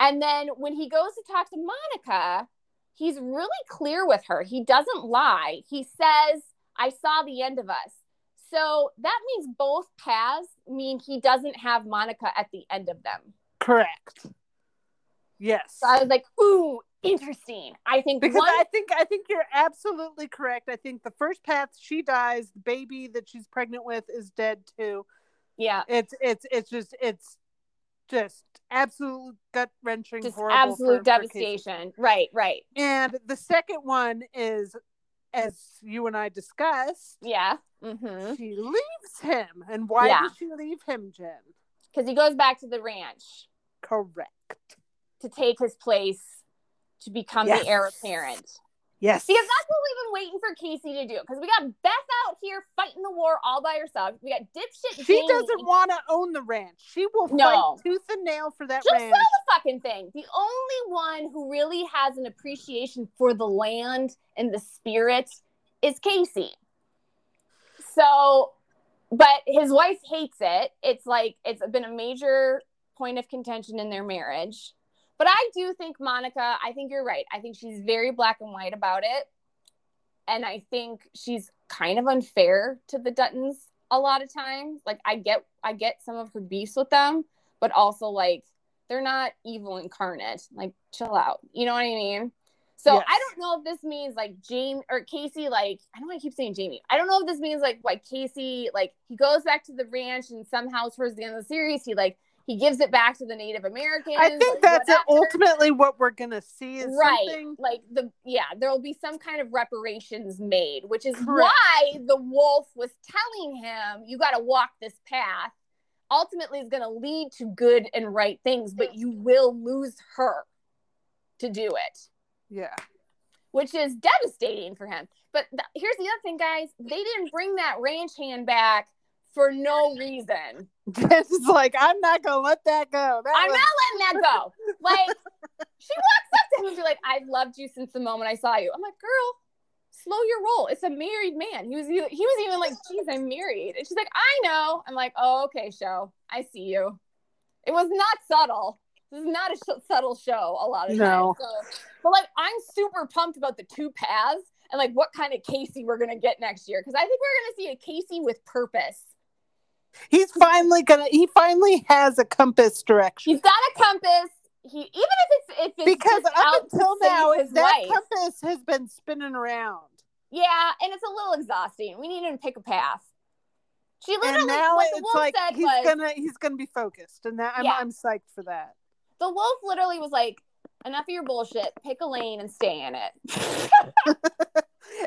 And then when he goes to talk to Monica, he's really clear with her. He doesn't lie. He says, I saw the end of us. So that means both paths mean he doesn't have Monica at the end of them. Correct. Yes. So I was like, Ooh, interesting. I think because one, I think I think you're absolutely correct. I think the first path she dies, the baby that she's pregnant with is dead too. yeah, It's it's it's just it's just absolute gut wrenching, just absolute for- for devastation. Right, right. And the second one is, as you and I discussed, Yeah. Mm-hmm. she leaves him. And why Yeah. does she leave him, Jim? Because he goes back to the ranch. Correct. to take his place to become Yes. the heir apparent. Yes. Because that's what we've been waiting for Casey to do. Because we got Beth out here fighting the war all by herself. We got dipshit. she Jamie. doesn't want to own the ranch. She will No. fight tooth and nail for that Just ranch. sell the fucking thing. The only one who really has an appreciation for the land and the spirit is Casey. So, but his wife hates it. It's like it's been a major point of contention in their marriage. But I do think Monica, I think you're right. I think she's very black and white about it. And I think she's kind of unfair to the Duttons a lot of times. Like I get I get some of her beefs with them, but also like they're not evil incarnate. Like chill out. You know what I mean? So Yes. I don't know if this means like Jamie or Casey, like I don't want to keep saying Jamie. I don't know if this means like like Casey, like he goes back to the ranch and somehow towards the end of the series, he like he gives it back to the Native Americans. I think like, that's whatever. ultimately what we're gonna see is right. something. Like the yeah, there will be some kind of reparations made, which is Correct. why the wolf was telling him, "You got to walk this path." Ultimately, is going to lead to good and right things, but you will lose her to do it. Yeah. which is devastating for him. But th- here's the other thing, guys. They didn't bring that ranch hand back for no reason. It's like I'm not gonna let that go. That I'm was- not letting that go. Like, she walks up to him and be like, I've loved you since the moment I saw you. I'm like, girl, slow your roll. It's a married man. He was he was even like, geez, I'm married. And she's like, I know. I'm like, oh, okay, show. I see you. It was not subtle. This is not a sh- subtle show a lot of No. times. So, but like, I'm super pumped about the two paths and like what kind of Casey we're gonna get next year because I think we're gonna see a Casey with purpose. He's finally gonna. He finally has a compass direction. He's got a compass. He even if it's if it's because up until now, his that wife. compass has been spinning around. Yeah, and it's a little exhausting. We need him to pick a path. She literally, and now what the wolf like said he's was, gonna he's gonna be focused, and that I'm, Yeah. I'm psyched for that. the wolf literally was like, enough of your bullshit. Pick a lane and stay in it.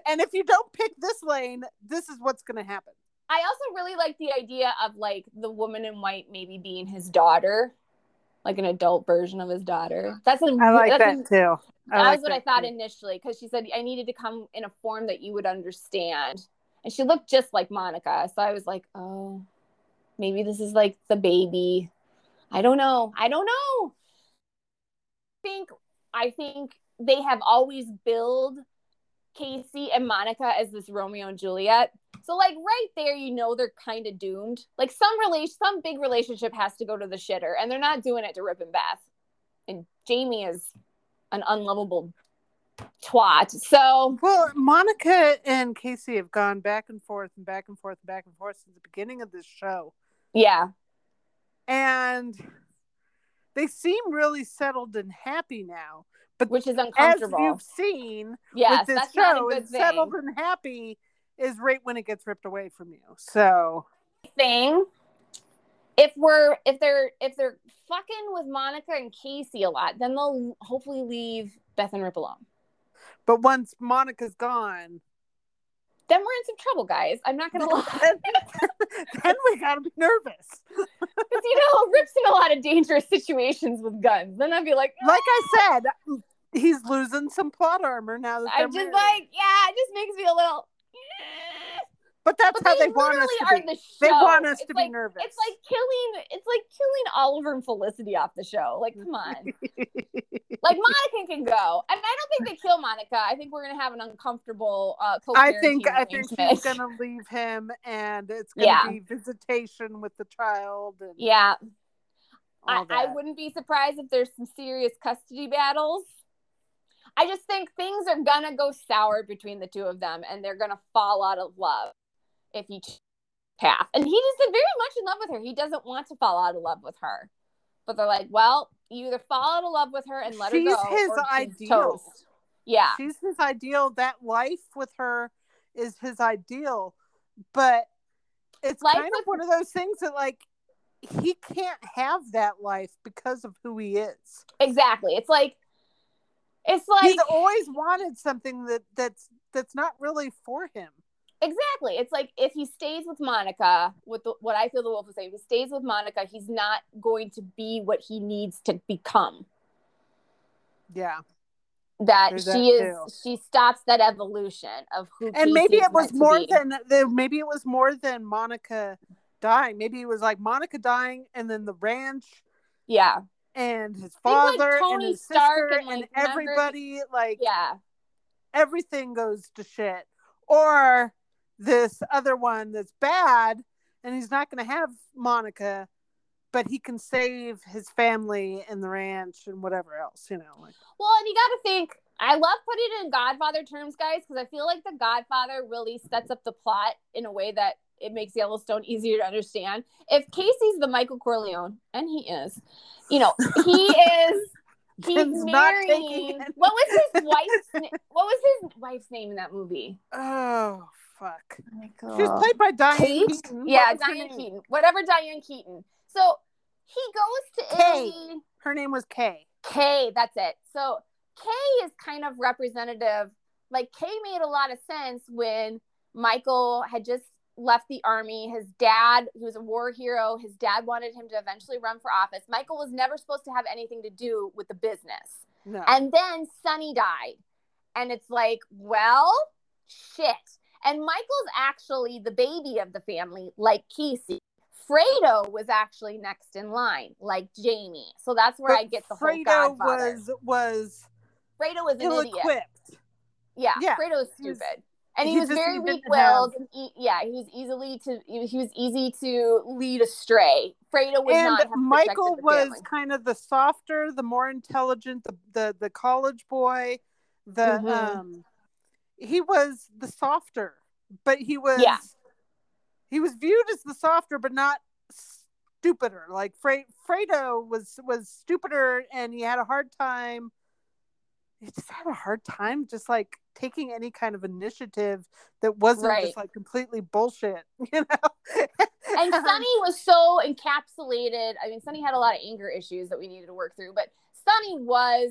and if you don't pick this lane, this is what's gonna happen. I also really like the idea of like the woman in white maybe being his daughter, like an adult version of his daughter. That's a, I like that's that a- too. I that like was what I thought too. initially because she said I needed to come in a form that you would understand, and she looked just like Monica. So I was like, oh, maybe this is like the baby. I don't know. I don't know. I think I think they have always billed Casey and Monica as this Romeo and Juliet. So like right there, you know they're kind of doomed. Like some relation, some big relationship has to go to the shitter, and they're not doing it to Rip and Beth. And Jamie is an unlovable twat. So Well, Monica and Casey have gone back and forth and back and forth and back and forth since the beginning of this show. yeah, And they seem really settled and happy now. But which is as uncomfortable. you've seen Yes, with this that's not a show, it's thing. settled and happy is right when it gets ripped away from you. So thing if we're if they're if they're fucking with Monica and Casey a lot, then they'll hopefully leave Beth and Rip alone. but once Monica's gone, Then we're in some trouble, guys. I'm not gonna lie. then, then we gotta be nervous. Because you know, Rip's in a lot of dangerous situations with guns. Then I'd be like, Like I ah! said, he's losing some plot armor now that I'm just married. like, yeah, it just makes me a little. but that's But how they, they, want us to be. the. They want us It's to like, be nervous. It's like killing. It's like killing Oliver and Felicity off the show. Like, come on. like Monica can go, and I don't think they kill Monica. I think we're gonna have an uncomfortable. Uh, I think I think she's gonna leave him, and it's gonna Yeah. be visitation with the child and Yeah, I, I wouldn't be surprised if there's some serious custody battles. I just think things are gonna go sour between the two of them, and they're gonna fall out of love if he path. And he is very much in love with her. He doesn't want to fall out of love with her, but they're like, well, you either fall out of love with her and let She's her go, his or she's his ideal. toast. Yeah, She's his ideal. That life with her is his ideal, but it's Life kind of one of those things that like he can't have that life because of who he is. exactly. It's like, it's like He's always wanted something that that's that's not really for him. Exactly. It's like if he stays with Monica, with the, what I feel the wolf is saying, if he stays with Monica, he's not going to be what he needs to become. Yeah. that There's she that is she stops that evolution of who and maybe it was more than the maybe it was more than Monica dying. Maybe it was like Monica dying and then the ranch yeah and his like, father and his Stark sister and, like, and remember- everybody like yeah everything goes to shit. Or this other one that's bad and he's not going to have Monica, but he can save his family and the ranch and whatever else, you know. Like, Well, and you got to think. I love putting it in Godfather terms, guys, because I feel like the Godfather really sets up the plot in a way that it makes Yellowstone easier to understand. If Casey's the Michael Corleone, and he is, you know, he is. He's Ben's marrying. What was his wife's? What was his wife's name in that movie? oh, fuck. Michael. She was played by Diane Kate? Keaton. Yeah, What was her Diane? Keaton. Whatever Diane Keaton. So he goes to Kay. Italy. Her name was Kay. Kay, that's it. So Kay is kind of representative. Like Kay made a lot of sense when Michael had just left the army. His dad, he was a war hero. His dad wanted him to eventually run for office. Michael was never supposed to have anything to do with the business. No. And then Sonny died. And it's like, well, shit. And Michael's actually the baby of the family, like Casey. Fredo was actually next in line, like Jamie. So that's where I get the whole Fredo Godfather. was was Fredo was an ill idiot. Yeah, Yeah, Fredo was- stupid. And he, he was very weak-willed. E- yeah, he was easily to he was easy to lead astray. Fredo would not And Michael was family. kind of the softer, the more intelligent, the the, the college boy. The Mhm. um he was the softer, but he was Yeah. he was viewed as the softer, but not stupider. Like Fre- Fredo was was stupider, and he had a hard time. He just had a hard time, just like taking any kind of initiative that wasn't Right. just like completely bullshit, you know. and Sonny was so encapsulated. I mean, Sonny had a lot of anger issues that we needed to work through, but Sonny was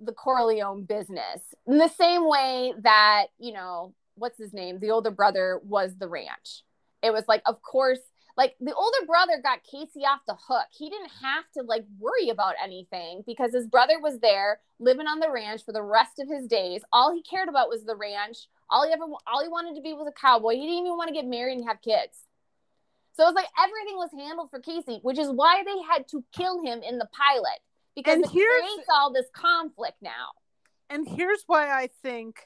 the Corleone business in the same way that, you know, what's his name? The older brother was the ranch. It was like, of course, like the older brother got Casey off the hook. He didn't have to like worry about anything because his brother was there living on the ranch for the rest of his days. All he cared about was the ranch. All he ever, all he wanted to be was a cowboy. He didn't even want to get married and have kids. So it was like everything was handled for Casey, which is why they had to kill him in the pilot because And it here's- creates all this conflict now. and here's why I think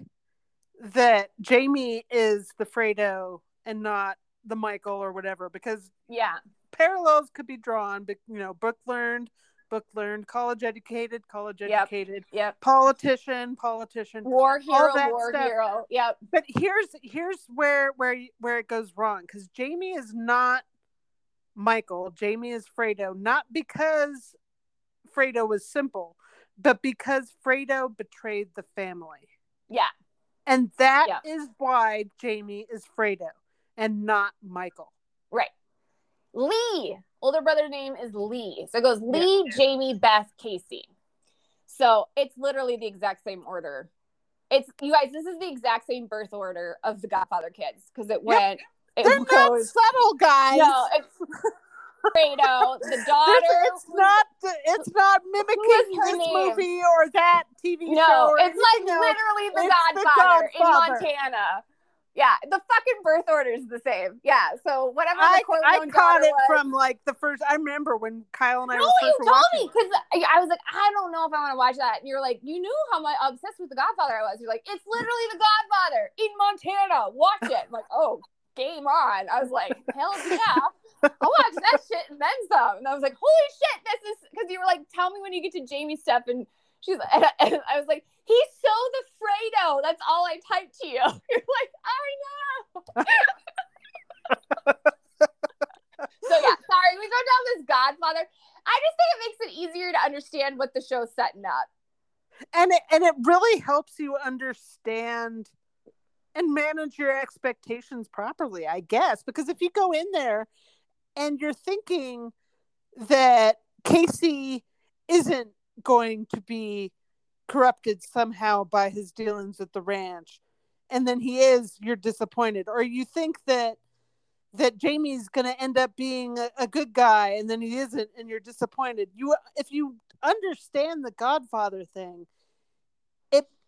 that Jamie is the Fredo and not the Michael or whatever, because Yeah, parallels could be drawn. But you know, book learned, book learned, college educated, college educated, yep. politician, politician. War hero, war stuff. hero. Yep. But here's here's where where where it goes wrong because Jamie is not Michael. Jamie is Fredo, not because Fredo was simple, but because Fredo betrayed the family. Yeah. And that Yeah. is why Jamie is Fredo and not Michael. Right. Lee, older brother name is Lee. So it goes Lee, Jamie, Beth, Casey. So it's literally the exact same order. It's you guys, this is the exact same birth order of the Godfather kids because it went it They're not subtle, guys. no, it's Fredo, the This- daughter. it's not. It's not mimicking this name? movie or that TV show. No, it's like else. literally the It's the Godfather, Godfather. in Montana. Yeah, the fucking birth order is the same. Yeah, so whatever I, I caught it was, from like the first. I remember when Kyle and I No, were you told me because I was like, I don't know if I want to watch that. And you're like, you knew how much obsessed with The Godfather I was. You're like, it's literally The Godfather in Montana. Watch it. I'm like, oh, game on. I was like, hell yeah. I'll watch that shit and then some. And I was like, holy shit, this is because you were like, tell me when you get to Jamie's stuff. And she's and I, and I was like, he's so the Fredo. That's all I typed to you. You're like, I know. so yeah, sorry, we go down this Godfather. I just think it makes it easier to understand what the show's setting up. and it and it really helps you understand and manage your expectations properly, I guess. Because if you go in there and you're thinking that Casey isn't going to be corrupted somehow by his dealings at the ranch, and then he is, you're disappointed. Or you think that that Jamie's going to end up being a, a good guy and then he isn't and you're disappointed. You if you understand the Godfather thing,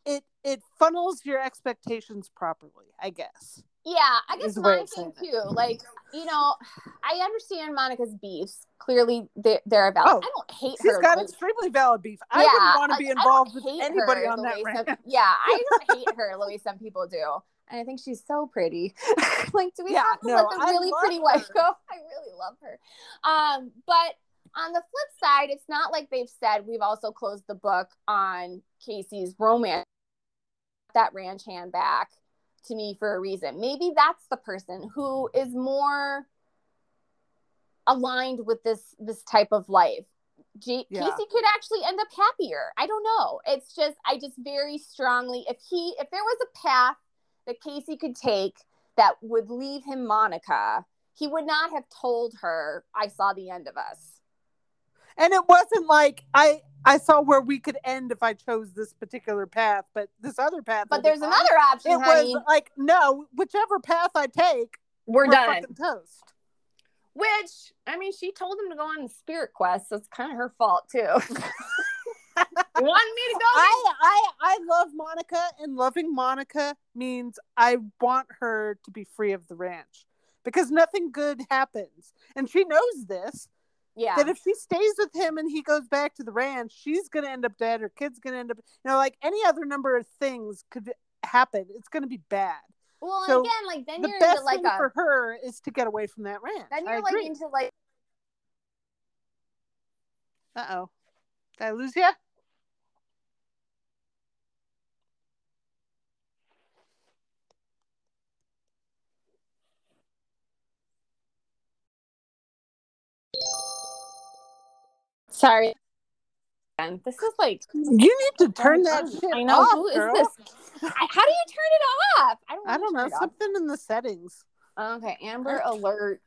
it it funnels your expectations properly, I guess. Yeah, I guess Is the way my thing too. Like, you know, I understand Monica's beefs. Clearly, they're, they're valid. Oh, I don't hate She's her. She's got Louis- extremely valid beef. I Yeah, wouldn't want to like, be involved with anybody her on that rant. some- yeah, I don't hate her the way some people do. And I think she's so pretty. like, do we Yeah, have to no, let the really pretty her. wife go? I really love her. Um, but on the flip side, it's not like they've said we've also closed the book on Casey's romance. That ranch hand back to me for a reason. Maybe that's the person who is more aligned with this this type of life. J- Yeah. Casey could actually end up happier. I don't know. It's just I just very strongly if he if there was a path that Casey could take that would leave him Monica, he would not have told her I saw the end of us. And it wasn't like I I saw where we could end if I chose this particular path, but this other path. But there's fine. another option, It honey. was like no, whichever path I take, we're, we're done. toast. Which I mean, she told him to go on the spirit quest, so it's kind of her fault too. you wanted me to go? I, I I love Monica, and loving Monica means I want her to be free of the ranch because nothing good happens, and she knows this. Yeah. That if she stays with him and he goes back to the ranch, she's gonna end up dead. Her kid's gonna end up, you know, like any other number of things could happen. It's gonna be bad. well, so again, like then the you're best into like thing a for her is to get away from that ranch. then you're like agree. into like Uh oh, did I lose you? Sorry. And This is like You need to turn that shit I know off, who is girl. this? How do you turn it off? I don't. I don't know turn off. something in the settings. Okay, Amber Alert.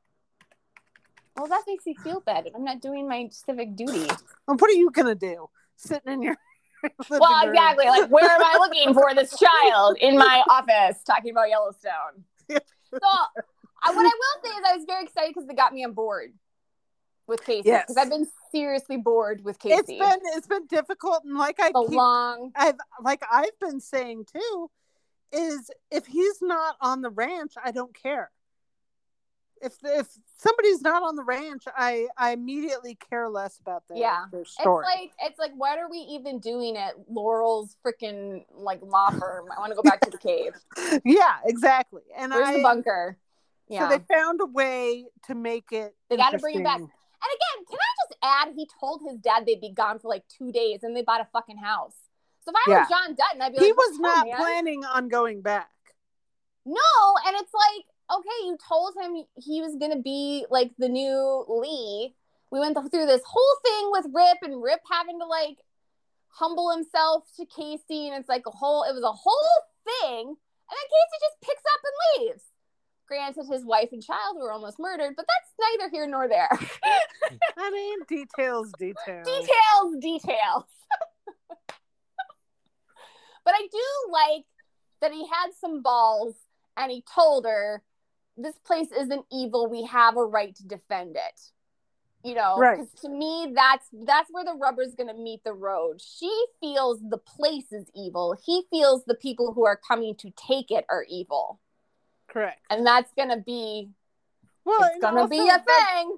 Well, that makes me feel bad. I'm not doing my civic duty. Well, what are you gonna do? Sitting in your Well, room? exactly. Like, where am I looking for this child in my office talking about Yellowstone? Yeah. So, I, what I will say is, I was very excited because they got me on board with Casey. Yes. Because I've been seriously bored with Casey. It's been it's been difficult, and like I keep, long. I've like I've been saying too, is if he's not on the ranch, I don't care. If if somebody's not on the ranch, I I immediately care less about their, Yeah. their It's like it's like what are we even doing at Laurel's freaking like law firm? I want to go back to the cave. yeah, exactly. And Where's I the bunker? Yeah. so they found a way to make it. They gotta bring it back. And again, can I just add? He told his dad they'd be gone for like two days, and they bought a fucking house. So if I Yeah. was John Dutton, I'd be like, He was not man." planning on going back. No, and it's like, okay, you told him he was gonna be like the new Lee. We went through this whole thing with Rip, and Rip having to like humble himself to Casey, and it's like a whole. It was a whole thing, and then Casey just picks up and leaves. Granted, his wife and child were almost murdered, but that's neither here nor there. I mean, details, details. details, details. but I do like that he had some balls and he told her, "This place isn't evil. We have a right to defend it." You know, Right. to me, that's that's where the rubber's gonna meet the road. She feels the place is evil. He feels the people who are coming to take it are evil, Correct. and that's gonna be Well, it's gonna be a thing.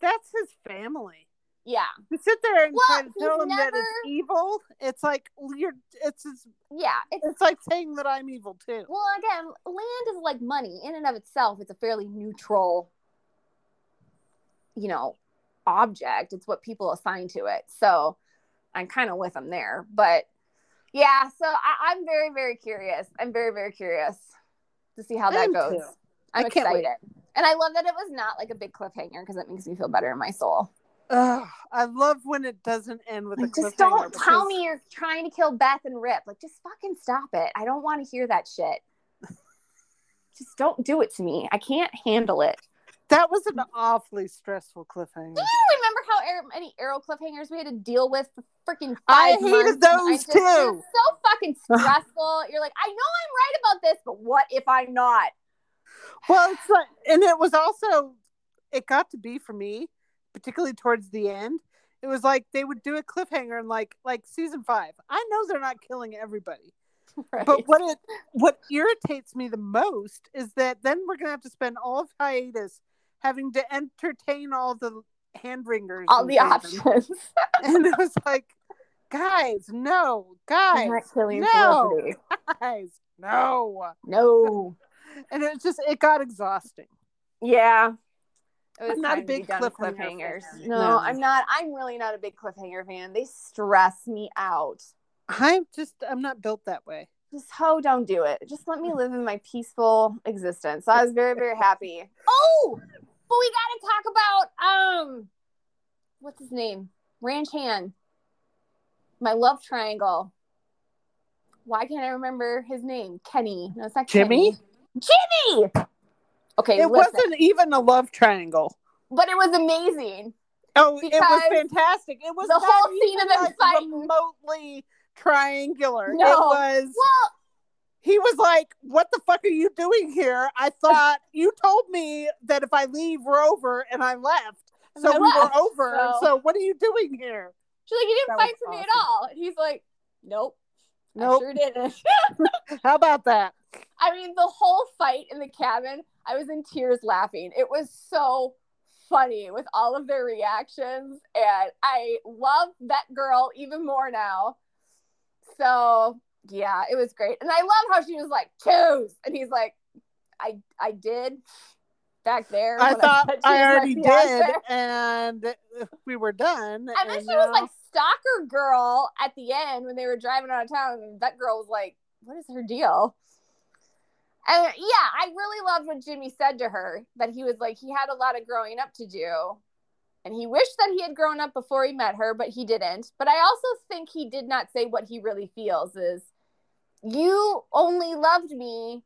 That's his family. Yeah, To sit there and Well, try to tell him that it's evil, it's like you're. It's it's, yeah. It's it's like saying that I'm evil too. Well, again, land is like money in and of itself. It's a fairly neutral, you know, object. It's what people assign to it. So I'm kind of with them there. But yeah, so I, I'm very, very curious. I'm very, very curious to see how I that goes. too. I'm I can't excited. wait. And I love that it was not like a big cliffhanger because it makes me feel better in my soul. Ugh, I love when it doesn't end with a cliffhanger. just don't tell me you're trying to kill Beth and Rip. Like, just fucking stop it. I don't want to hear that shit. just don't do it to me. I can't handle it. That was an awfully stressful cliffhanger. Do you remember how ar- many arrow cliffhangers we had to deal with for freaking I hated those just- too. So fucking stressful. You're like, I know I'm right about this, but what if I'm not? Well, it's like, and it was also, it got to be for me, particularly towards the end. It was like they would do a cliffhanger and like like season five. I know they're not killing everybody, Right. But what it what irritates me the most is that then we're gonna have to spend all of hiatus having to entertain all the hand wringers, all the things. options. and it was like, guys, no, I'm guys, not killing no, Felicity. guys, no, No. and it was just it got exhausting. Yeah. It was I'm not a time to be big done with cliffhanger cliffhangers. No, No. I'm not. I'm really not a big cliffhanger fan. They stress me out. I'm just I'm not built that way. Just ho, don't do it. Just let me live in my peaceful existence. So I was very, very happy. Oh, but we got to talk about um, what's his name? Ranch Hand. My love triangle. Why can't I remember his name? Kenny. No, it's not Jimmy? Kenny. Jimmy. Okay, it listen. wasn't even a love triangle. but it was amazing. Oh, it was fantastic. It was the whole scene of them like, fighting- remotely triangular. No. It was Well, he was like, "What the fuck are you doing here?" I thought you told me that if I leave, we're over, and I left. So I we left, were over. so- So. what are you doing here? she's like, you didn't That fight for me at all. And he's like, nope. Nope. I sure didn't. How about that? I mean, the whole fight in the cabin, I was in tears laughing. It was so funny with all of their reactions. And I love that girl even more now. So, yeah, it was great. And I love how she was like, choose. And he's like, I I did back there. I thought I my already did, and we were done. And then and she was like stalker girl at the end when they were driving out of town, and that girl was like, "What is her deal?" And yeah, I really loved what Jimmy said to her that he was like he had a lot of growing up to do, and he wished that he had grown up before he met her, but he didn't. But I also think he did not say what he really feels is, "You only loved me."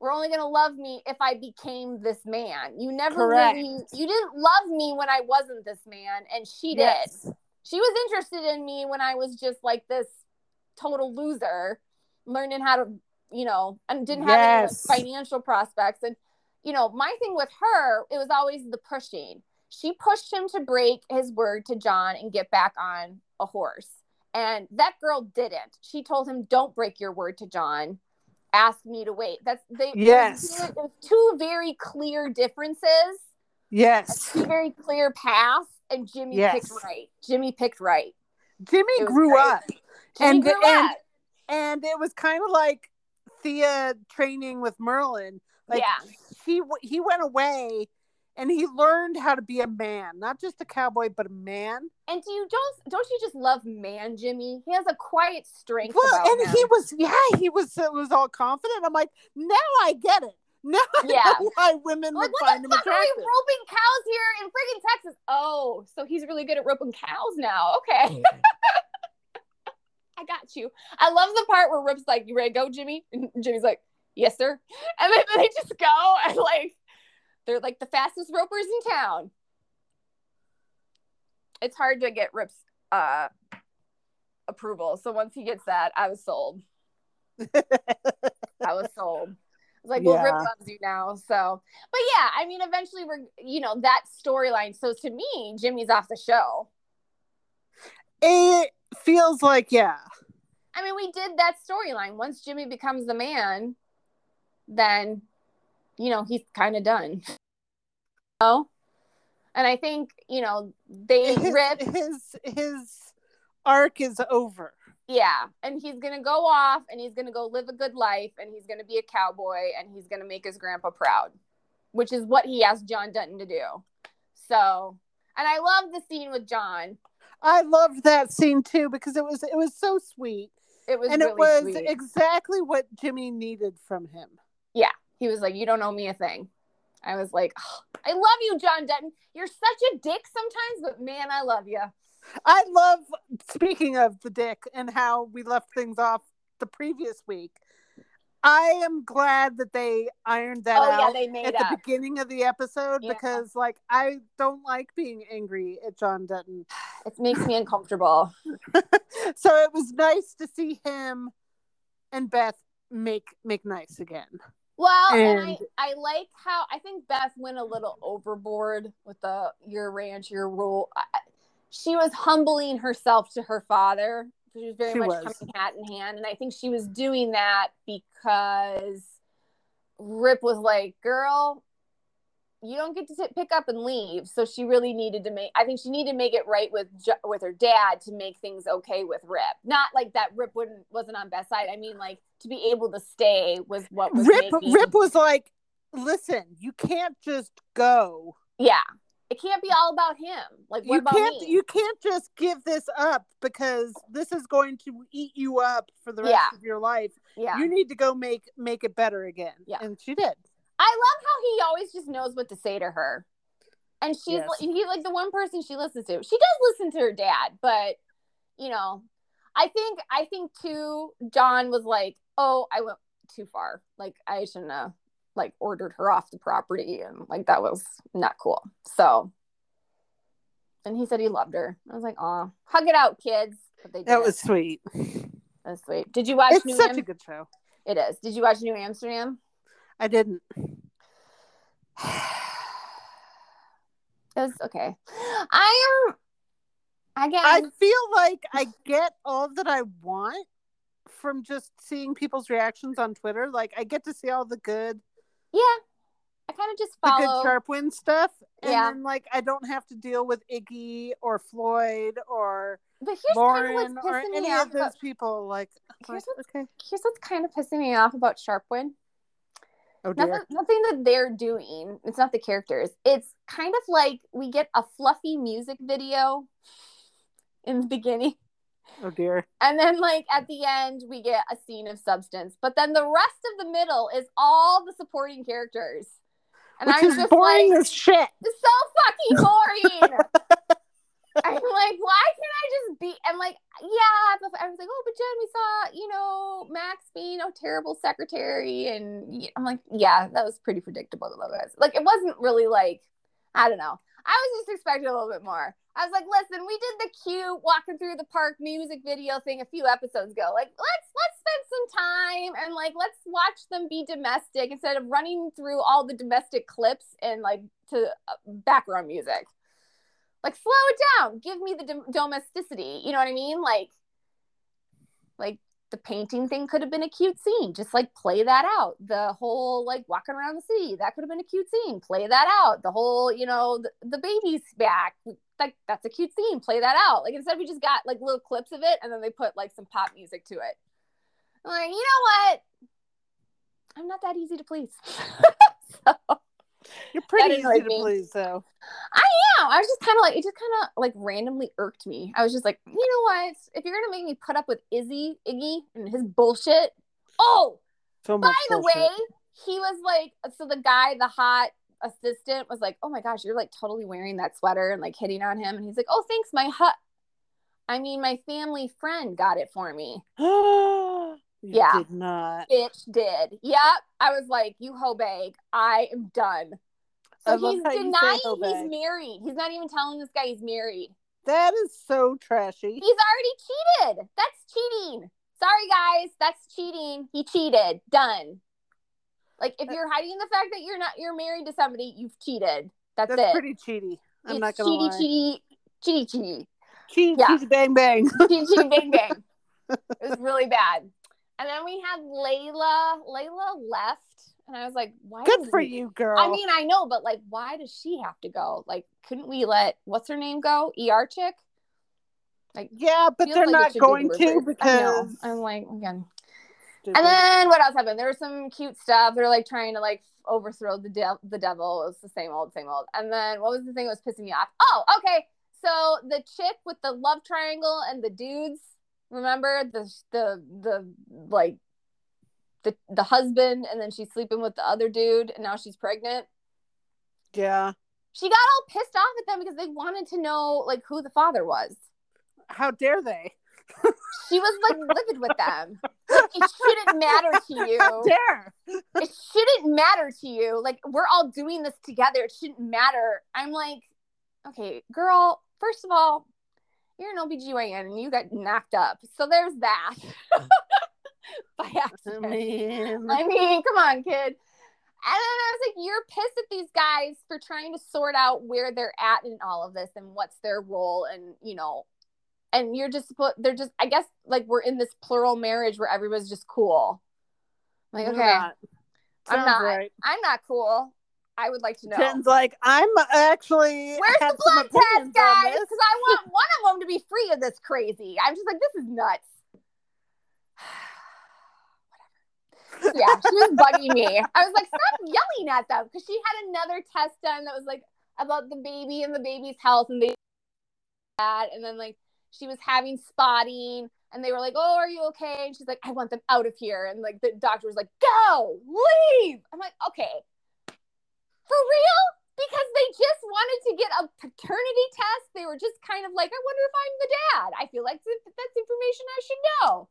We're only gonna love me if I became this man. You never Correct. really, you didn't love me when I wasn't this man, and she did she was interested in me when I was just like this total loser, learning how to, you know, and didn't have any like, financial prospects. And, you know, my thing with her, it was always the pushing. She pushed him to break his word to John and get back on a horse. And that girl didn't. She told him, Don't break your word to John. Ask me to wait. That's they Yes. two- two very clear differences Yes. two very clear paths, and Jimmy Yes. picked right. Jimmy picked right. Jimmy grew great. up. Jimmy And- grew and- up. and it was kind of like Thea training with Merlyn. Like yeah, he he went away and he learned how to be a man, not just a cowboy, but a man. and do you don't don't you just love man Jimmy? He has a quiet strength Well, about and him. he was yeah, he was uh, was all confident. I'm like, now I get it. Now I Yeah. know why women like would what find the him fuck are we attractive. roping cows here in friggin' Texas? Oh, so he's really good at roping cows now. Okay. I got you. I love the part where Rip's like, "You ready to go, Jimmy?" And Jimmy's like, "Yes, sir." And then they just go and like they're like the fastest ropers in town. It's hard to get Rip's uh approval. So once he gets that, I was sold. I was sold. I was like, well, Rip loves you now. So, but yeah, I mean, eventually we're, you know, that storyline. So to me, Jimmy's off the show. It feels like yeah. I mean, we did that storyline. Once Jimmy becomes the man, then, you know, he's kind of done. Oh, and I think you know they His, rip, his his arc is over. yeah, and he's gonna go off and he's gonna go live a good life and he's gonna be a cowboy and he's gonna make his grandpa proud, which is what he asked John Dutton to do. So, and I love the scene with John. I loved that scene too because it was it was so sweet. It was and really it was sweet. exactly what Jimmy needed from him. He was like, "You don't owe me a thing." I was like, "Oh, "I love you, John Dutton. You're such a dick sometimes, but man, I love you." I love speaking of the dick and how we left things off the previous week. I am glad that they ironed that oh yeah, out made at up. the beginning of the episode Yeah. because like I don't like being angry at John Dutton. It makes me uncomfortable. So it was nice to see him and Beth make make nice again. Well, and, And- I, I like how I think Beth went a little overboard with the your ranch, your rule. I, she was humbling herself to her father she was very She much was. coming hat in hand. And I think she was doing that because Rip was like, girl, you don't get to sit, pick up and leave. So she really needed to make, I think she needed to make it right with with her dad to make things okay with Rip. Not like that Rip wouldn't wasn't on best side. I mean, like to be able to stay was what was Rip making, Rip was like, listen, you can't just go. yeah. It can't be all about him. Like, what you about can't me? you can't just give this up because this is going to eat you up for the rest Yeah. of your life. yeah. You need to go make make it better again. Yeah. And she did. I love how he always just knows what to say to her. And she's Yes. like, he's like the one person she listens to. She does listen to her dad, but you know, I think I think too John was like, "Oh, I went too far. Like I shouldn't have like ordered her off the property and like that was not cool." So and he said he loved her. I was like, "Aw, hug it out, kids." But they That was sweet. That's sweet. Did you watch It's New such Am- a good show. It is. Did you watch New Amsterdam? I didn't. It was okay. I am again. I feel like I get all that I want from just seeing people's reactions on Twitter. Like I get to see all the good, yeah, I kind of just the follow. good Sharpwin stuff, and Yeah. then like I don't have to deal with Iggy or Floyd or but here's Lauren kind of what's pissing any me off. of those About, people. Like, Here's like, what's- okay, here's what's kind of pissing me off about Sharpwin. Oh dear, Nothing, nothing that they're doing. It's not the characters. It's kind of like we get a fluffy music video in the beginning, oh dear. and then like at the end we get a scene of substance. But then the rest of the middle is all the supporting characters. And Which I'm is just boring like, as shit. It's so fucking boring. I'm like, why can't I just be? I'm like, yeah. I was like, oh, but Jen, we saw, you know, Max being a terrible secretary, and I'm like, yeah, that was pretty predictable. Otherwise, like, it wasn't really like, I don't know. I was just expecting a little bit more. I was like, listen, we did the cute walking through the park music video thing a few episodes ago. Like, let's let's spend some time and like let's watch them be domestic instead of running through all the domestic clips and like to uh, background music. Like, slow it down. Give me the dom- domesticity. You know what I mean? Like, like the painting thing could have been a cute scene. Just like play that out. The whole like walking around the city that could have been a cute scene. Play that out. The whole you know the, the baby's back. Like that's a cute scene. Play that out. Like instead we just got like little clips of it and then they put like some pop music to it. I'm like, you know what? I'm not that easy to please. so You're pretty easy to me. please, though. Yeah, I was just kind of like, it just kind of like randomly irked me. I was just like, you know what? If you're gonna make me put up with Izzy, Iggy, and his bullshit, oh, So by the bullshit. way, he was like, so the guy, the hot assistant, was like, oh my gosh, you're like totally wearing that sweater and like hitting on him, and he's like, oh, thanks, my hut. I mean, my family friend got it for me. Yeah. did not. Bitch did. Yep. I was like, you hoe bag. I am done. So he's how you say denying he's married. He's not even telling this guy he's married. That is so trashy. He's already cheated. That's cheating. Sorry, guys. That's cheating. He cheated. Done. Like if you're hiding the fact that you're not you're married to somebody, you've cheated. That's, That's it. pretty cheaty. I'm it's not gonna cheaty, lie. cheaty, cheaty, cheaty, Cheaty, Yeah. cheaty, bang, bang. cheaty, cheaty, bang, bang. It was really bad. And then we had Layla. Layla left, and I was like, "Why?" Good for you, girl. I mean, I know, but like, why does she have to go? Like, couldn't we let what's her name go? ER chick. Like, yeah, but they're like not be going to. Because. I'm like, again. Stupid. And then what else happened? There was some cute stuff. They're like trying to like overthrow the de- the devil. It was the same old, same old. And then what was the thing that was pissing me off? Oh, okay. So the chick with the love triangle and the dudes. Remember the the the like the the husband, and then she's sleeping with the other dude, and now she's pregnant. yeah. She got all pissed off at them because they wanted to know like who the father was. How dare they? She was like livid with them. Like, it shouldn't matter to you. How dare? it shouldn't matter to you. Like we're all doing this together. It shouldn't matter. I'm like, okay, girl, first of all, you're an OBGYN and you got knocked up. So there's that. By I accident. mean, I mean, come on, kid. And then I was like, you're pissed at these guys for trying to sort out where they're at in all of this and what's their role and, you know, and you're just supposed they're just I guess like we're in this plural marriage where everybody's just cool. Like, You're okay. I'm not. right. I'm not cool. I would like to know. Jen's like, I'm actually. Where's the blood test, guys? Because I want one of them to be free of this crazy. I'm just like, this is nuts. Yeah, she was bugging me. I was like, stop yelling at them because she had another test done that was like about the baby and the baby's health and they that and then like she was having spotting and they were like, Oh, are you okay? And she's like, I want them out of here. And like the doctor was like, Go, leave. I'm like, okay. For real? Because they just wanted to get a paternity test. They were just kind of like, I wonder if I'm the dad. I feel like that's information I should know.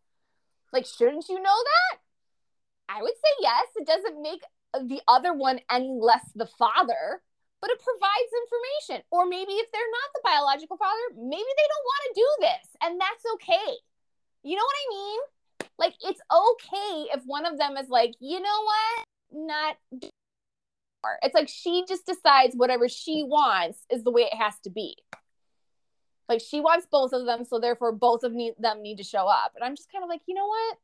Like, shouldn't you know that? I would say yes. It doesn't make the other one any less the father, but it provides information. Or maybe if they're not the biological father, maybe they don't want to do this, and that's okay. You know what I mean? Like, it's okay if one of them is like, you know what? Not. It's like she just decides whatever she wants is the way it has to be. Like she wants both of them, so therefore both of them need to show up. And I'm just kind of like, you know what?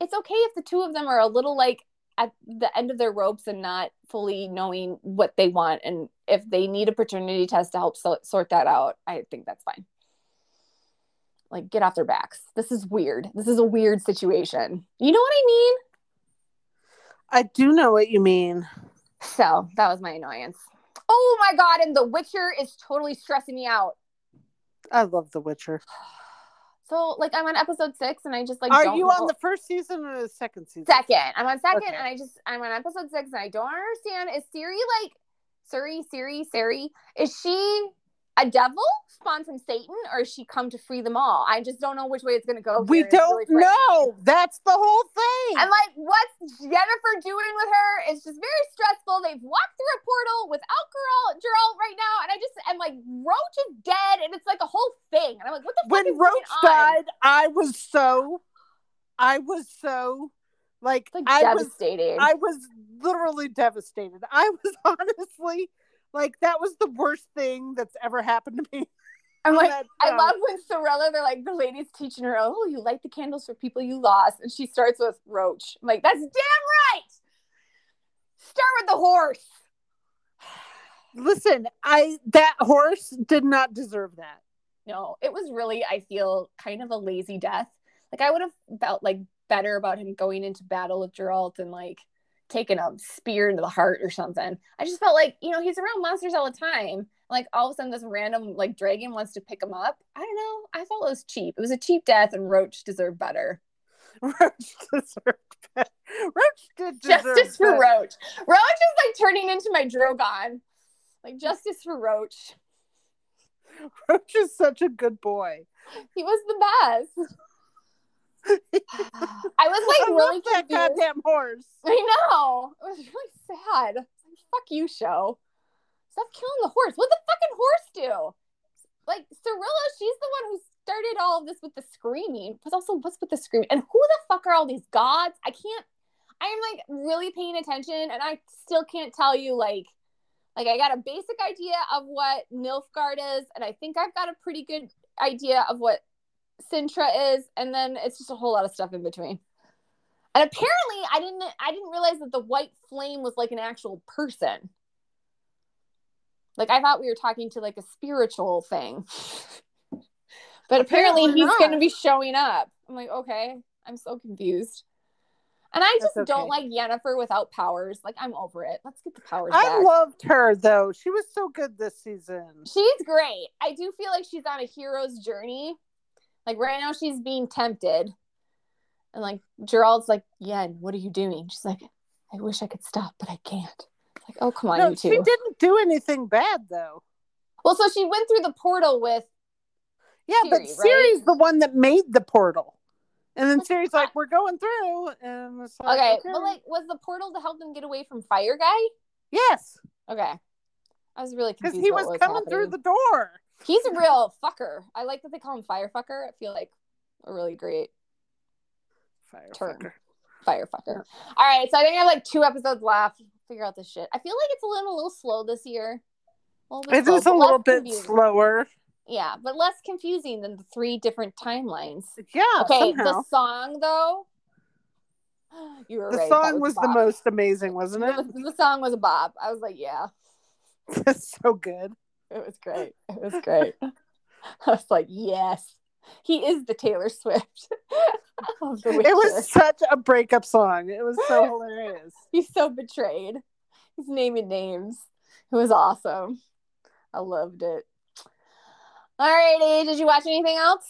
It's okay if the two of them are a little like at the end of their ropes and not fully knowing what they want. And if they need a paternity test to help so- sort that out, I think that's fine. Like, get off their backs. This is weird. This is a weird situation. You know what I mean? I do know what you mean. So that was my annoyance. Oh my god, and The Witcher is totally stressing me out. I love The Witcher. So like I'm on episode six and I just like Are you know- on the first season or the second season? second. I'm on second Okay. and I just I'm on episode six and I don't understand. Is Ciri like Ciri, Ciri, Ciri? Is she a devil spawned from Satan or is she come to free them all? I just don't know which way it's gonna go. We don't really know. That's the whole thing. And like, what's Yennefer doing with her It's just very stressful. They've walked through a portal without girl Geralt right now, and I just am like, Roach is dead, and it's like a whole thing. And I'm like, what the fuck when is Roach going on? died, I was so, I was so, like, like I was, devastating. I was literally devastated. I was honestly like, that was the worst thing that's ever happened to me. I'm like, that I love when Sorella, they're like, the lady's teaching her, oh, you light the candles for people you lost. And she starts with Roach. I'm like, that's damn right. Start with the horse. Listen, I that horse did not deserve that. No, it was really, I feel, kind of a lazy death. Like, I would have felt like better about him going into battle with Geralt and like taking a spear into the heart or something. I just felt like, you know, he's around monsters all the time. Like, all of a sudden, this random like dragon wants to pick him up. I don't know. I felt it was cheap. It was a cheap death, and Roach deserved better. Roach deserved better. Roach did deserve Justice for. Roach. Roach is like turning into my Drogon. Like justice for Roach. Roach is such a good boy. He was the best. I was like I really that goddamn horse. I know. It was really sad. Fuck you, show. Stop killing the horse. What the fucking horse do? Like Cirilla, she's the one who started all of this with the screaming. But also, what's with the screaming? And who the fuck are all these gods? I can't. I am like really paying attention, and I still can't tell you like, like I got a basic idea of what Nilfgaard is, and I think I've got a pretty good idea of what Cintra is, and then it's just a whole lot of stuff in between. And apparently, I didn't I didn't realize that the white flame was like an actual person. Like I thought we were talking to like a spiritual thing. but apparently Apparently he's going to be showing up. I'm like, okay, I'm so confused. And I just That's don't like Yennefer without powers. Like I'm over it. Let's get the powers I back. loved her though. She was so good this season. She's great. I do feel like she's on a hero's journey. Like right now, she's being tempted, and like Geralt's like, "Yen, what are you doing?" She's like, "I wish I could stop, but I can't." It's like, "Oh, come on, No, you she didn't do anything bad though. Well, so she went through the portal with. Yeah, but Ciri, right? Ciri's the one that made the portal. And then Ciri's like, "We're going through," and it's like, Okay, but like, was the portal to help them get away from Fire Guy? yes, Okay, I was really because he what was coming through the door. He's a real fucker. I like that they call him Fire Fucker. I feel like a really great Turn. Firefucker. fire fucker. All right, so I think I have like two episodes left. Figure out this shit. I feel like it's a little, a little slow this year. A little bit It slow, is a little bit confusing. slower. Yeah, but less confusing than the three different timelines. Yeah. Okay, somehow. the song though. You were The right. song was, the most amazing, wasn't it? The, the song was a bob. I was like, yeah, It's so good. It was great. It was great. I was like, yes, he is the Taylor Swift. of the It was such a breakup song. It was so hilarious. He's so betrayed. He's naming names. It was awesome. I loved it. All righty. did you watch anything else?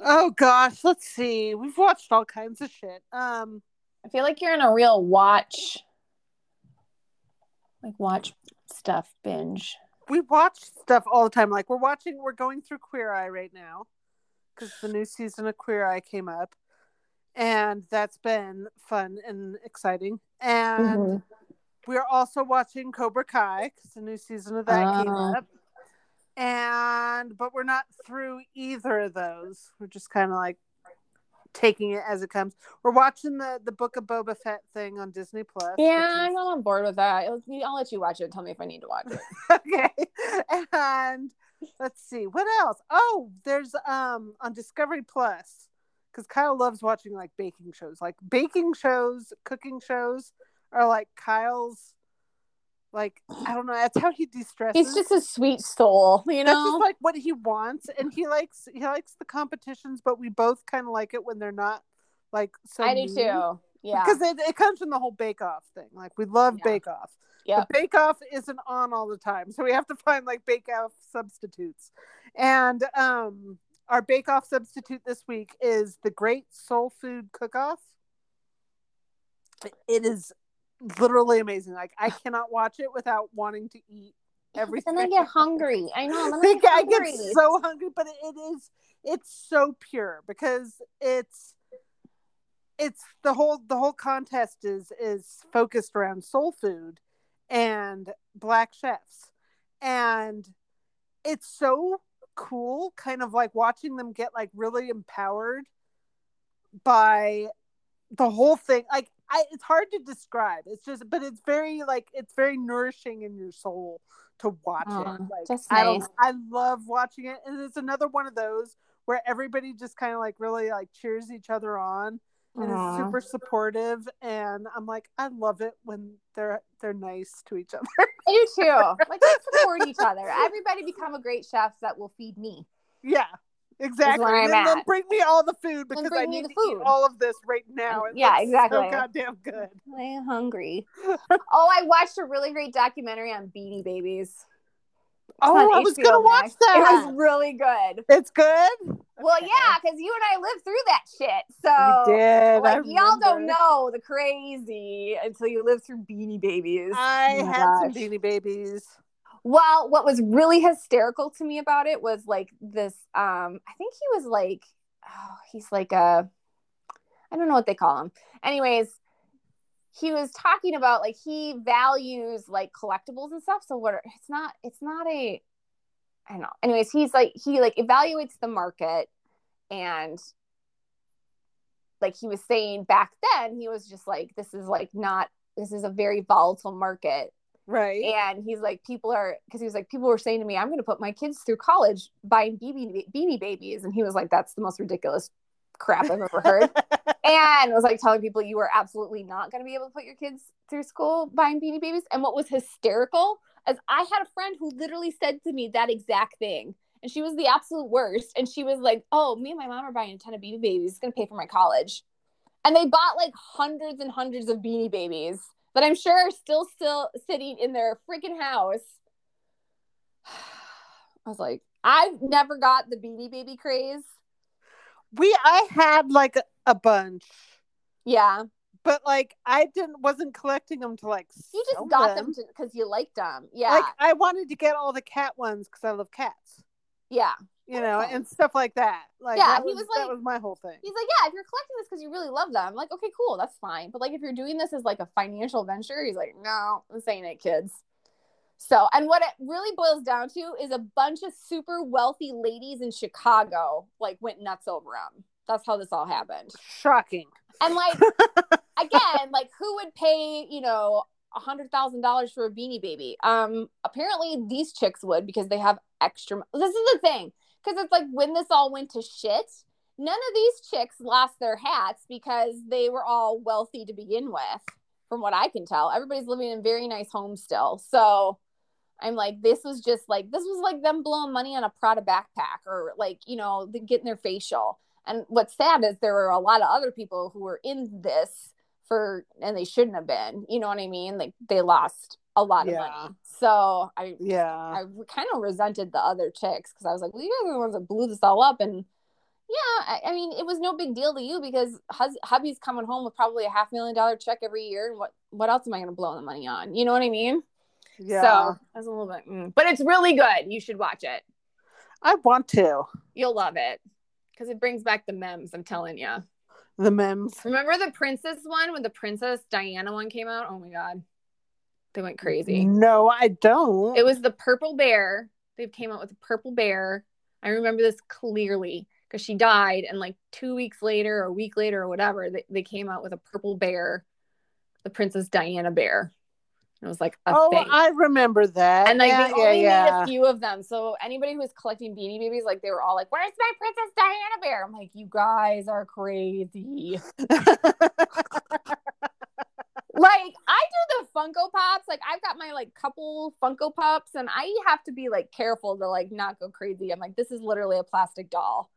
Oh gosh, let's see. We've watched all kinds of shit. Um, I feel like you're in a real watch, like watch stuff binge. We watch stuff all the time. Like we're watching, we're going through Queer Eye right now because the new season of Queer Eye came up, and that's been fun and exciting. And Mm-hmm. we're also watching Cobra Kai because the new season of that came Oh. up. And but we're not through either of those. We're just kind of like taking it as it comes. We're watching the the Book of Boba Fett thing on Disney Plus. Yeah, which I'm not on board with that. I'll, I'll let you watch it. Tell me if I need to watch it. okay. And let's see what else. Oh, there's um on Discovery Plus because Kyle loves watching like baking shows. Like baking shows, cooking shows are like Kyle's. Like I don't know. That's how he de-stresses. He's just a sweet soul, you That's know. just like what he wants, and he likes he likes the competitions, but we both kind of like it when they're not like so. I do too. Yeah. Because it, it comes from the whole Bake Off thing. Like we love Yeah. Bake Off. Yeah. But Bake Off isn't on all the time, so we have to find like Bake Off substitutes. And um, our Bake Off substitute this week is the Great Soul Food Cook Off. It is literally amazing. Like I cannot watch it without wanting to eat everything. And then I get hungry. I know. Then I get I get so hungry, but it is it's so pure because it's it's the whole the whole contest is is focused around soul food and black chefs and it's so cool kind of like watching them get like really empowered by the whole thing like I, it's hard to describe it's just but it's very like it's very nourishing in your soul to watch Aw, it like that's i nice. i love watching it and it's another one of those where everybody just kind of like really like cheers each other on and Aw. is super supportive and i'm like i love it when they're they're nice to each other I do too. Like let's support each other. Everybody become a great chef that will feed me. yeah exactly and then at. bring me all the food because i need to eat all of this right now It Yeah, exactly. so goddamn good I'm hungry. oh, I watched a really great documentary on Beanie Babies. oh i was HBO gonna watch that It was really good. it's good Well, Okay. yeah, because you and I lived through that shit. So we did like y'all don't know the crazy until you live through Beanie Babies. i Oh had some beanie babies Well, what was really hysterical to me about it was like this um I think he was like oh, he's like a I don't know what they call him. Anyways, he was talking about like he values like collectibles and stuff. So what it's not it's not a I don't know. Anyways, he's like he like evaluates the market and like he was saying back then, he was just like this is like not this is a very volatile market right. And he's like people are because he was like people were saying to me i'm going to put my kids through college buying beanie, beanie babies. And he was like that's the most ridiculous crap i've ever heard. And was like telling people you are absolutely not going to be able to put your kids through school buying beanie babies. And what was hysterical is i had a friend who literally said to me that exact thing. And she was the absolute worst. And she was like oh me and my mom are buying a ton of beanie babies. It's going to pay for my college. And they bought like hundreds and hundreds of beanie babies that I'm sure are still still sitting in their freaking house. I was like, I've never got the beanie baby craze. we i had like a, bunch Yeah, but like i didn't wasn't collecting them to like you just got them because you liked them. Yeah, like i wanted to get all the cat ones because i love cats yeah. You know and stuff like that like Yeah, that he was, like, that was my whole thing He's like, yeah, if you're collecting this because you really love them, I'm like, okay, cool, that's fine. But like, if you're doing this as like a financial venture, he's like, no, this ain't it, kids. So, and what it really boils down to is a bunch of super wealthy ladies in Chicago like went nuts over him. That's how this all happened. shocking And like again, like who would pay, you know, a hundred thousand dollars for a beanie baby. Um, apparently these chicks would because they have extra. This is the thing because it's like when this all went to shit, none of these chicks lost their hats because they were all wealthy to begin with. From what I can tell, everybody's living in very nice homes still. So I'm like, this was just like this was like them blowing money on a Prada backpack or like you know getting their facial. And what's sad is there were a lot of other people who were in this for and they shouldn't have been. You know what I mean? Like they lost a lot of money. So I Yeah. I kind of resented the other chicks because I was like, well, you guys are the ones that blew this all up. And yeah, I, I mean, it was no big deal to you because hus- hubby's coming home with probably a half million dollar check every year. And what, what else am I going to blow the money on? You know what I mean? Yeah. So was a little bit, mm. but it's really good. You should watch it. I want to. You'll love it because it brings back the memes. I'm telling you. The memes. Remember the princess one when the princess Diana one came out? Oh my God. They went crazy. No, I don't. It was the purple bear. They came out with a purple bear. I remember this clearly because she died, and like two weeks later, or a week later, or whatever, they, they came out with a purple bear, the Princess Diana bear. It was like a oh, thing. I remember that. and like yeah, they only made a few of them. So anybody who was collecting beanie babies, like they were all like, Where's my Princess Diana bear? I'm like, You guys are crazy. like I do the Funko Pops. Like I've got my like couple Funko Pops, and I have to be like careful to like not go crazy. I'm like, this is literally a plastic doll.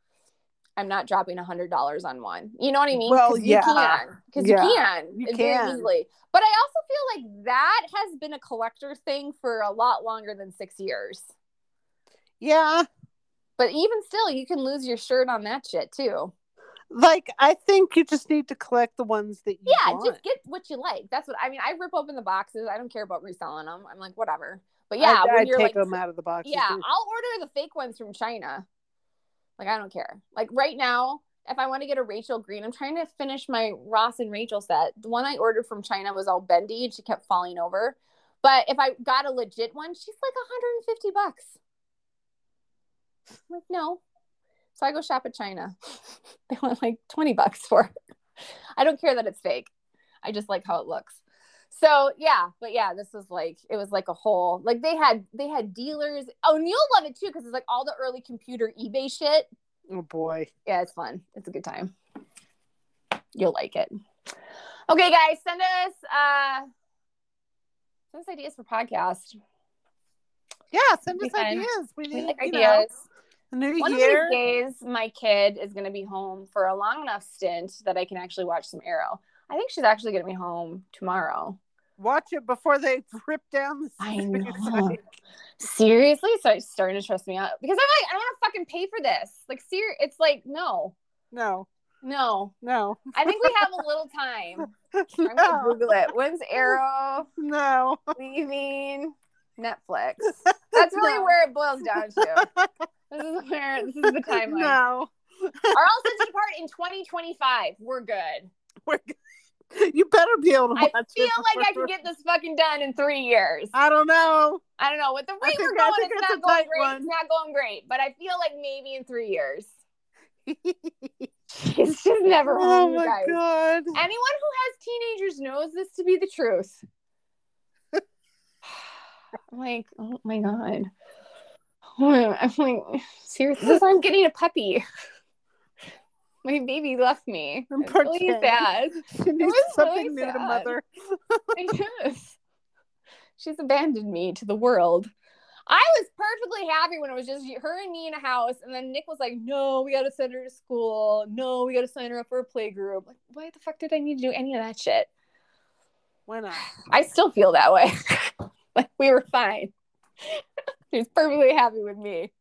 I'm not dropping a hundred dollars on one. You know what I mean? Well, yeah. you can because Yeah, you can you very can. easily. But I also feel like that has been a collector thing for a lot longer than six years. yeah. But even still, you can lose your shirt on that shit too. Like I think you just need to collect the ones that you Yeah, want. just get what you like. That's what I mean. I rip open the boxes. I don't care about reselling them. I'm like, whatever. But yeah, I, when I you're take like, them out of the box. yeah, I'll order the fake ones from China. Like I don't care. Like right now, if I want to get a Rachel Green, I'm trying to finish my Ross and Rachel set. The one I ordered from China was all bendy and she kept falling over. But if I got a legit one, she's like 150 bucks. I'm like no. So I go shop at China. they want like 20 bucks for it. I don't care that it's fake. I just like how it looks. So yeah, but yeah, this was like it was like a whole like they had they had dealers. Oh, and you'll love it too because it's like all the early computer eBay shit. Oh boy. Yeah, it's fun. It's a good time. You'll like it. Okay, guys, send us uh send us ideas for podcast. Yeah, send us ideas. We We need like you know, ideas. new One year. of these days, my kid is going to be home for a long enough stint that I can actually watch some Arrow. I think she's actually going to be home tomorrow. Watch it before they rip down the. I know. Seriously, so it's starting to stress me out because I'm like, I don't want to fucking pay for this. Like, ser- it's like, no, no, no. no, I think we have a little time. I'm gonna no, Google it. When's Arrow no. leaving Netflix? That's really No. where it boils down to. This is where this is the timeline. No, Are all sets apart in 2025? We're good. We're you better be able to I feel like I can get this fucking done in three years. I don't know. I don't know. With the rate we're going, it's not going great. one. It's not going great. But I feel like maybe in three years. It's just never oh my guys. god. Anyone who has teenagers knows this to be the truth. Like, oh my god. I'm like, seriously, this I'm getting a puppy. My baby left me. I'm really sad. She needs was something really new to mother. Guess. She's abandoned me to the world. I was perfectly happy when it was just her and me in a house, and then Nick was like, "No, we got to send her to school. No, we got to sign her up for a play group." Like, why the fuck did I need to do any of that shit? Why not? I still feel that way. like we were fine. She's perfectly happy with me.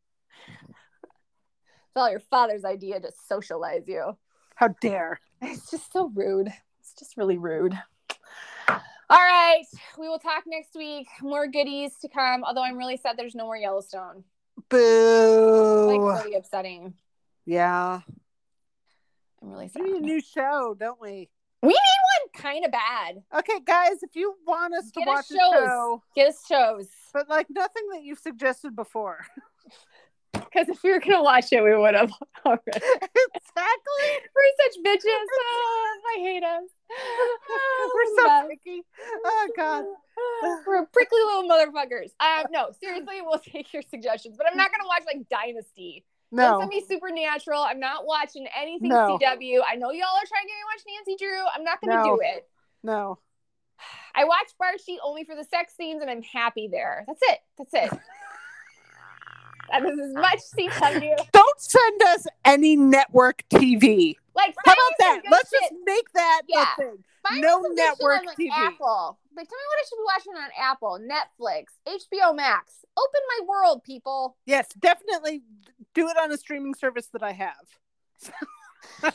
It's all your father's idea to socialize you. How dare? It's just so rude. It's just really rude. All right. We will talk next week. More goodies to come. Although I'm really sad there's no more Yellowstone. Boo. Like really upsetting. yeah. I'm really sad. We need a new show, don't we? We need one kind of bad. Okay, guys, if you want us to Get us watch a shows. show, Get us shows. but like nothing that you've suggested before. Because if we were gonna watch it, we would have already. exactly. We're such bitches. Oh, I hate us. Oh, We're so best. picky. Oh God. We're prickly little motherfuckers. Um, no, seriously, we'll take your suggestions, but I'm not gonna watch like Dynasty. No. Don't send me Supernatural. I'm not watching anything No. CW. I know y'all are trying to get me to watch Nancy Drew. I'm not gonna No. do it. No. I watch Barchi only for the sex scenes, and I'm happy there. That's it. That's it. That is as much CW. Don't send us any network TV. Like, How about that? Let's shit. just make that Yeah. the thing. Find no me some good shit network on, like, TV. Apple. Like, tell me what I should be watching on Apple, Netflix, HBO Max. Open my world, people. Yes, definitely do it on a streaming service that I have.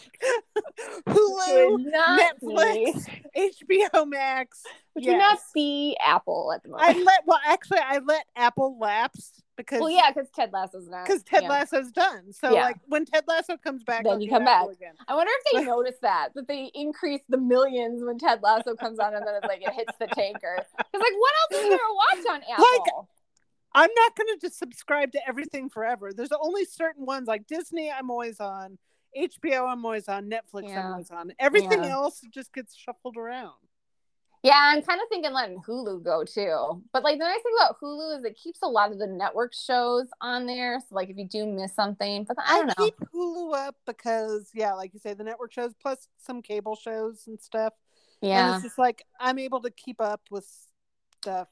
Hulu, Netflix, be- HBO Max. Which you not Yes. be Apple at the moment? I let well actually I let Apple lapse because well, yeah, because Ted Lasso's not. because Ted yeah. Lasso's done. So Yeah. like when Ted Lasso comes back, Then you come back. again. I wonder if they notice that that they increase the millions when Ted Lasso comes on, and then it's like it hits the tanker. Because like, what else is there to watch on Apple? I'm not going to just subscribe to everything forever. There's only certain ones like Disney. I'm always on. HBO. I'm always on. Netflix. Yeah. I'm always on. Everything else just gets shuffled around. Yeah, I'm kind of thinking letting Hulu go too. But like the nice thing about Hulu is it keeps a lot of the network shows on there. So like if you do miss something, but I don't know. keep Hulu up because yeah, like you say, the network shows plus some cable shows and stuff. Yeah, And it's just like I'm able to keep up with stuff.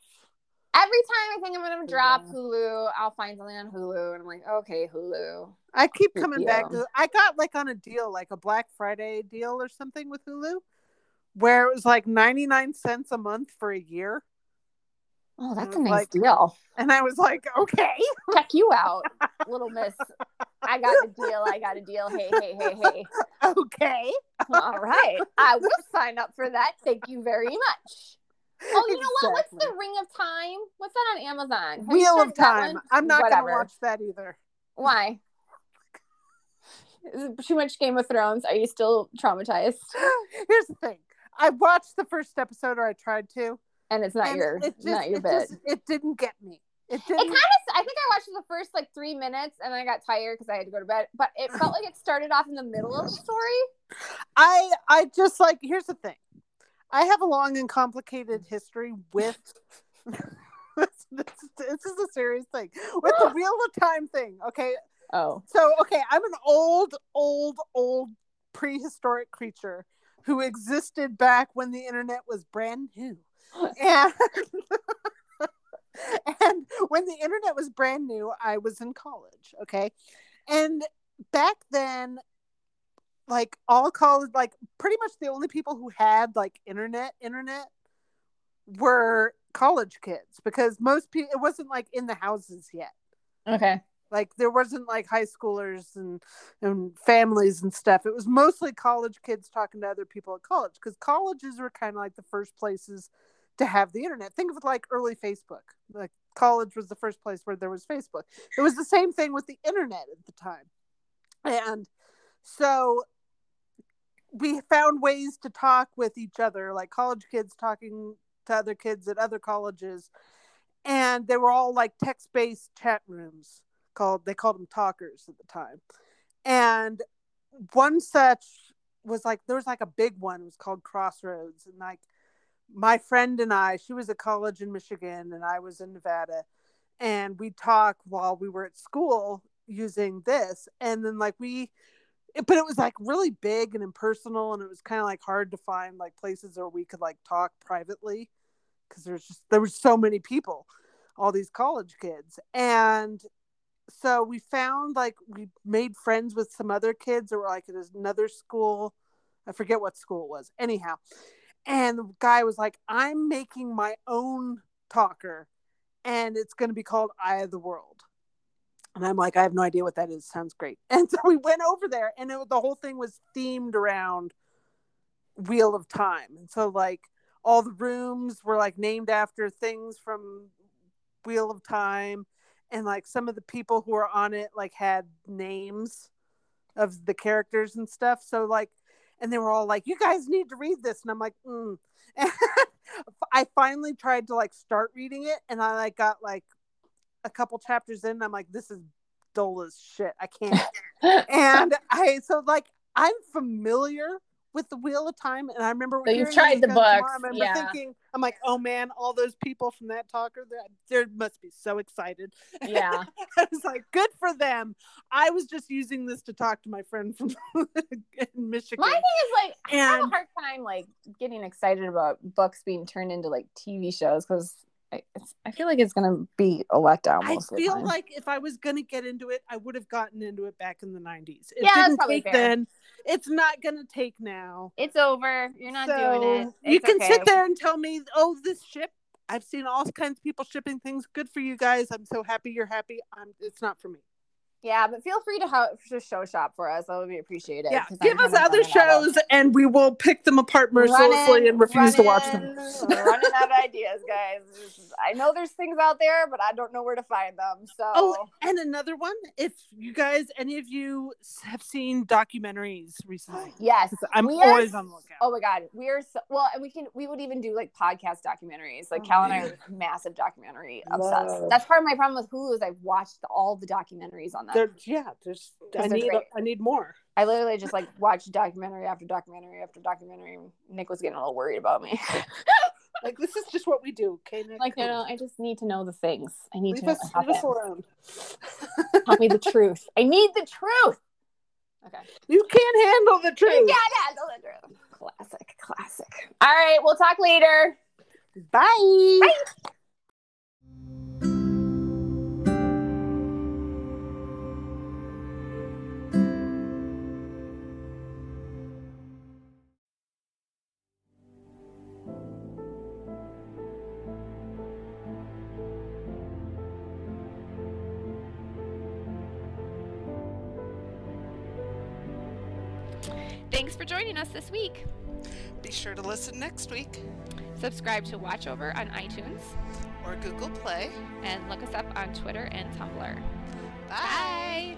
Every time I think I'm gonna drop Yeah. Hulu, I'll find something on Hulu, and I'm like, okay, Hulu. I keep coming back to I got like on a deal, like a Black Friday deal or something with Hulu, where it was like 99 cents a month for a year. Oh, that's a nice like- deal. And I was like, okay. Check you out, little miss. I got a deal. I got a deal. Hey, hey, hey, hey. Okay. All right. I will sign up for that. Thank you very much. Oh, you know what? What's the Ring of Time? What's that on Amazon? Have Wheel of Time. I'm not going to watch that either. Why? Is it too much Game of Thrones? Are you still traumatized? Here's the thing. I watched the first episode, or I tried to. And it's not and your it just, not your it bit. just- it didn't get me. It It kind of. I think I watched the first like three minutes, and then I got tired because I had to go to bed. But it felt like it started off in the middle of the story. I I just like here's the thing. I have a long and complicated history with this, this, this is a serious thing. With the real of time thing. Okay. Oh, So okay, I'm an old, old, old prehistoric creature who existed back when the internet was brand new. And and when the internet was brand new, I was in college, okay? And back then like all college like pretty much the only people who had like internet internet were college kids because most people it wasn't like in the houses yet okay. Like there wasn't like high schoolers and and families and stuff. It was mostly college kids talking to other people at college because colleges were kind of like the first places to have the internet. Think of it like early facebook. Like college was the first place where there was facebook. It was the same thing with the internet at the time. And so we found ways to talk with each other like college kids talking to other kids at other colleges. And they were all like text-based chat rooms called they called them talkers at the time. And one such was like there was like a big one it was called crossroads. And like my friend and i she was at college in michigan and i was in nevada. And we talk while we were at school using this. And then like we but it was like really big and impersonal and it was kind of like hard to find like places where we could like talk privately because there's just there were so many people all these college kids. And so we found like we made friends with some other kids that were like at another school. I forget what school it was. Anyhow and the guy was like i'm making my own talker and it's going to be called eye of the world. And i'm like i have no idea what that is. Sounds great. And so we went over there and it, the whole thing was themed around wheel of time. And so like all the rooms were like named after things from wheel of time and like some of the people who were on it like had names of the characters and stuff so like and they were all like you guys need to read this and i'm like mm. and i finally tried to like start reading it and i like got like a couple chapters in and i'm like this is dull as shit. I can't. and I so like I'm familiar with the Wheel of Time, and I remember So you've tried the tomorrow, I remember yeah. thinking, I'm like, oh man, all those people from that talker, they must be so excited. yeah. I was like, good for them. I was just using this to talk to my friend from in Michigan. My thing is like I have a hard time like getting excited about books being turned into like TV shows because I, I feel like it's gonna be a letdown. I Most of the feel time. like if I was going to get into it, I would have gotten into it back in the 90s. It Yeah, didn't probably take fair. then. It's not going to take now. it's over. You're not doing it. So, You can okay. sit there and tell me, oh, this ship. I've seen all kinds of people shipping things. Good for you guys. I'm so happy you're happy. I'm, it's not for me. Yeah, but feel free to, ho- to show shop for us. That would be appreciated. Yeah, 'cause give us other fun with shows and we will pick them apart mercilessly Running- and refuse to watch them. running- running out of ideas, guys. Is- I know there's things out there, but I don't know where to find them. So Oh, and another one. If you guys, any of you have seen documentaries recently, yes, I'm we are always on the lookout. Oh my god, we are so well, and we can we would even do like podcast documentaries. Like Oh, Cal and I are oh, massive documentary obsessed. Love. That's part of my problem with Hulu is I've watched all the documentaries on that. There, yeah, there's. I need. great. I need more. I literally just like watched documentary after documentary after documentary. Nick was getting a little worried about me. Like this is just what we do. Okay, Nick? like no, no, I just need to know the things. I need leave to know us, what leave us alone. Tell me the truth. I need the truth. Okay. you can't handle the Yeah, truth. yeah, tell the truth. Classic, classic. All right, we'll talk later. Bye. Thanks us this week. Be sure to listen next week Subscribe to Watch Over on iTunes or Google Play. and look us up on Twitter and Tumblr. Bye. Bye.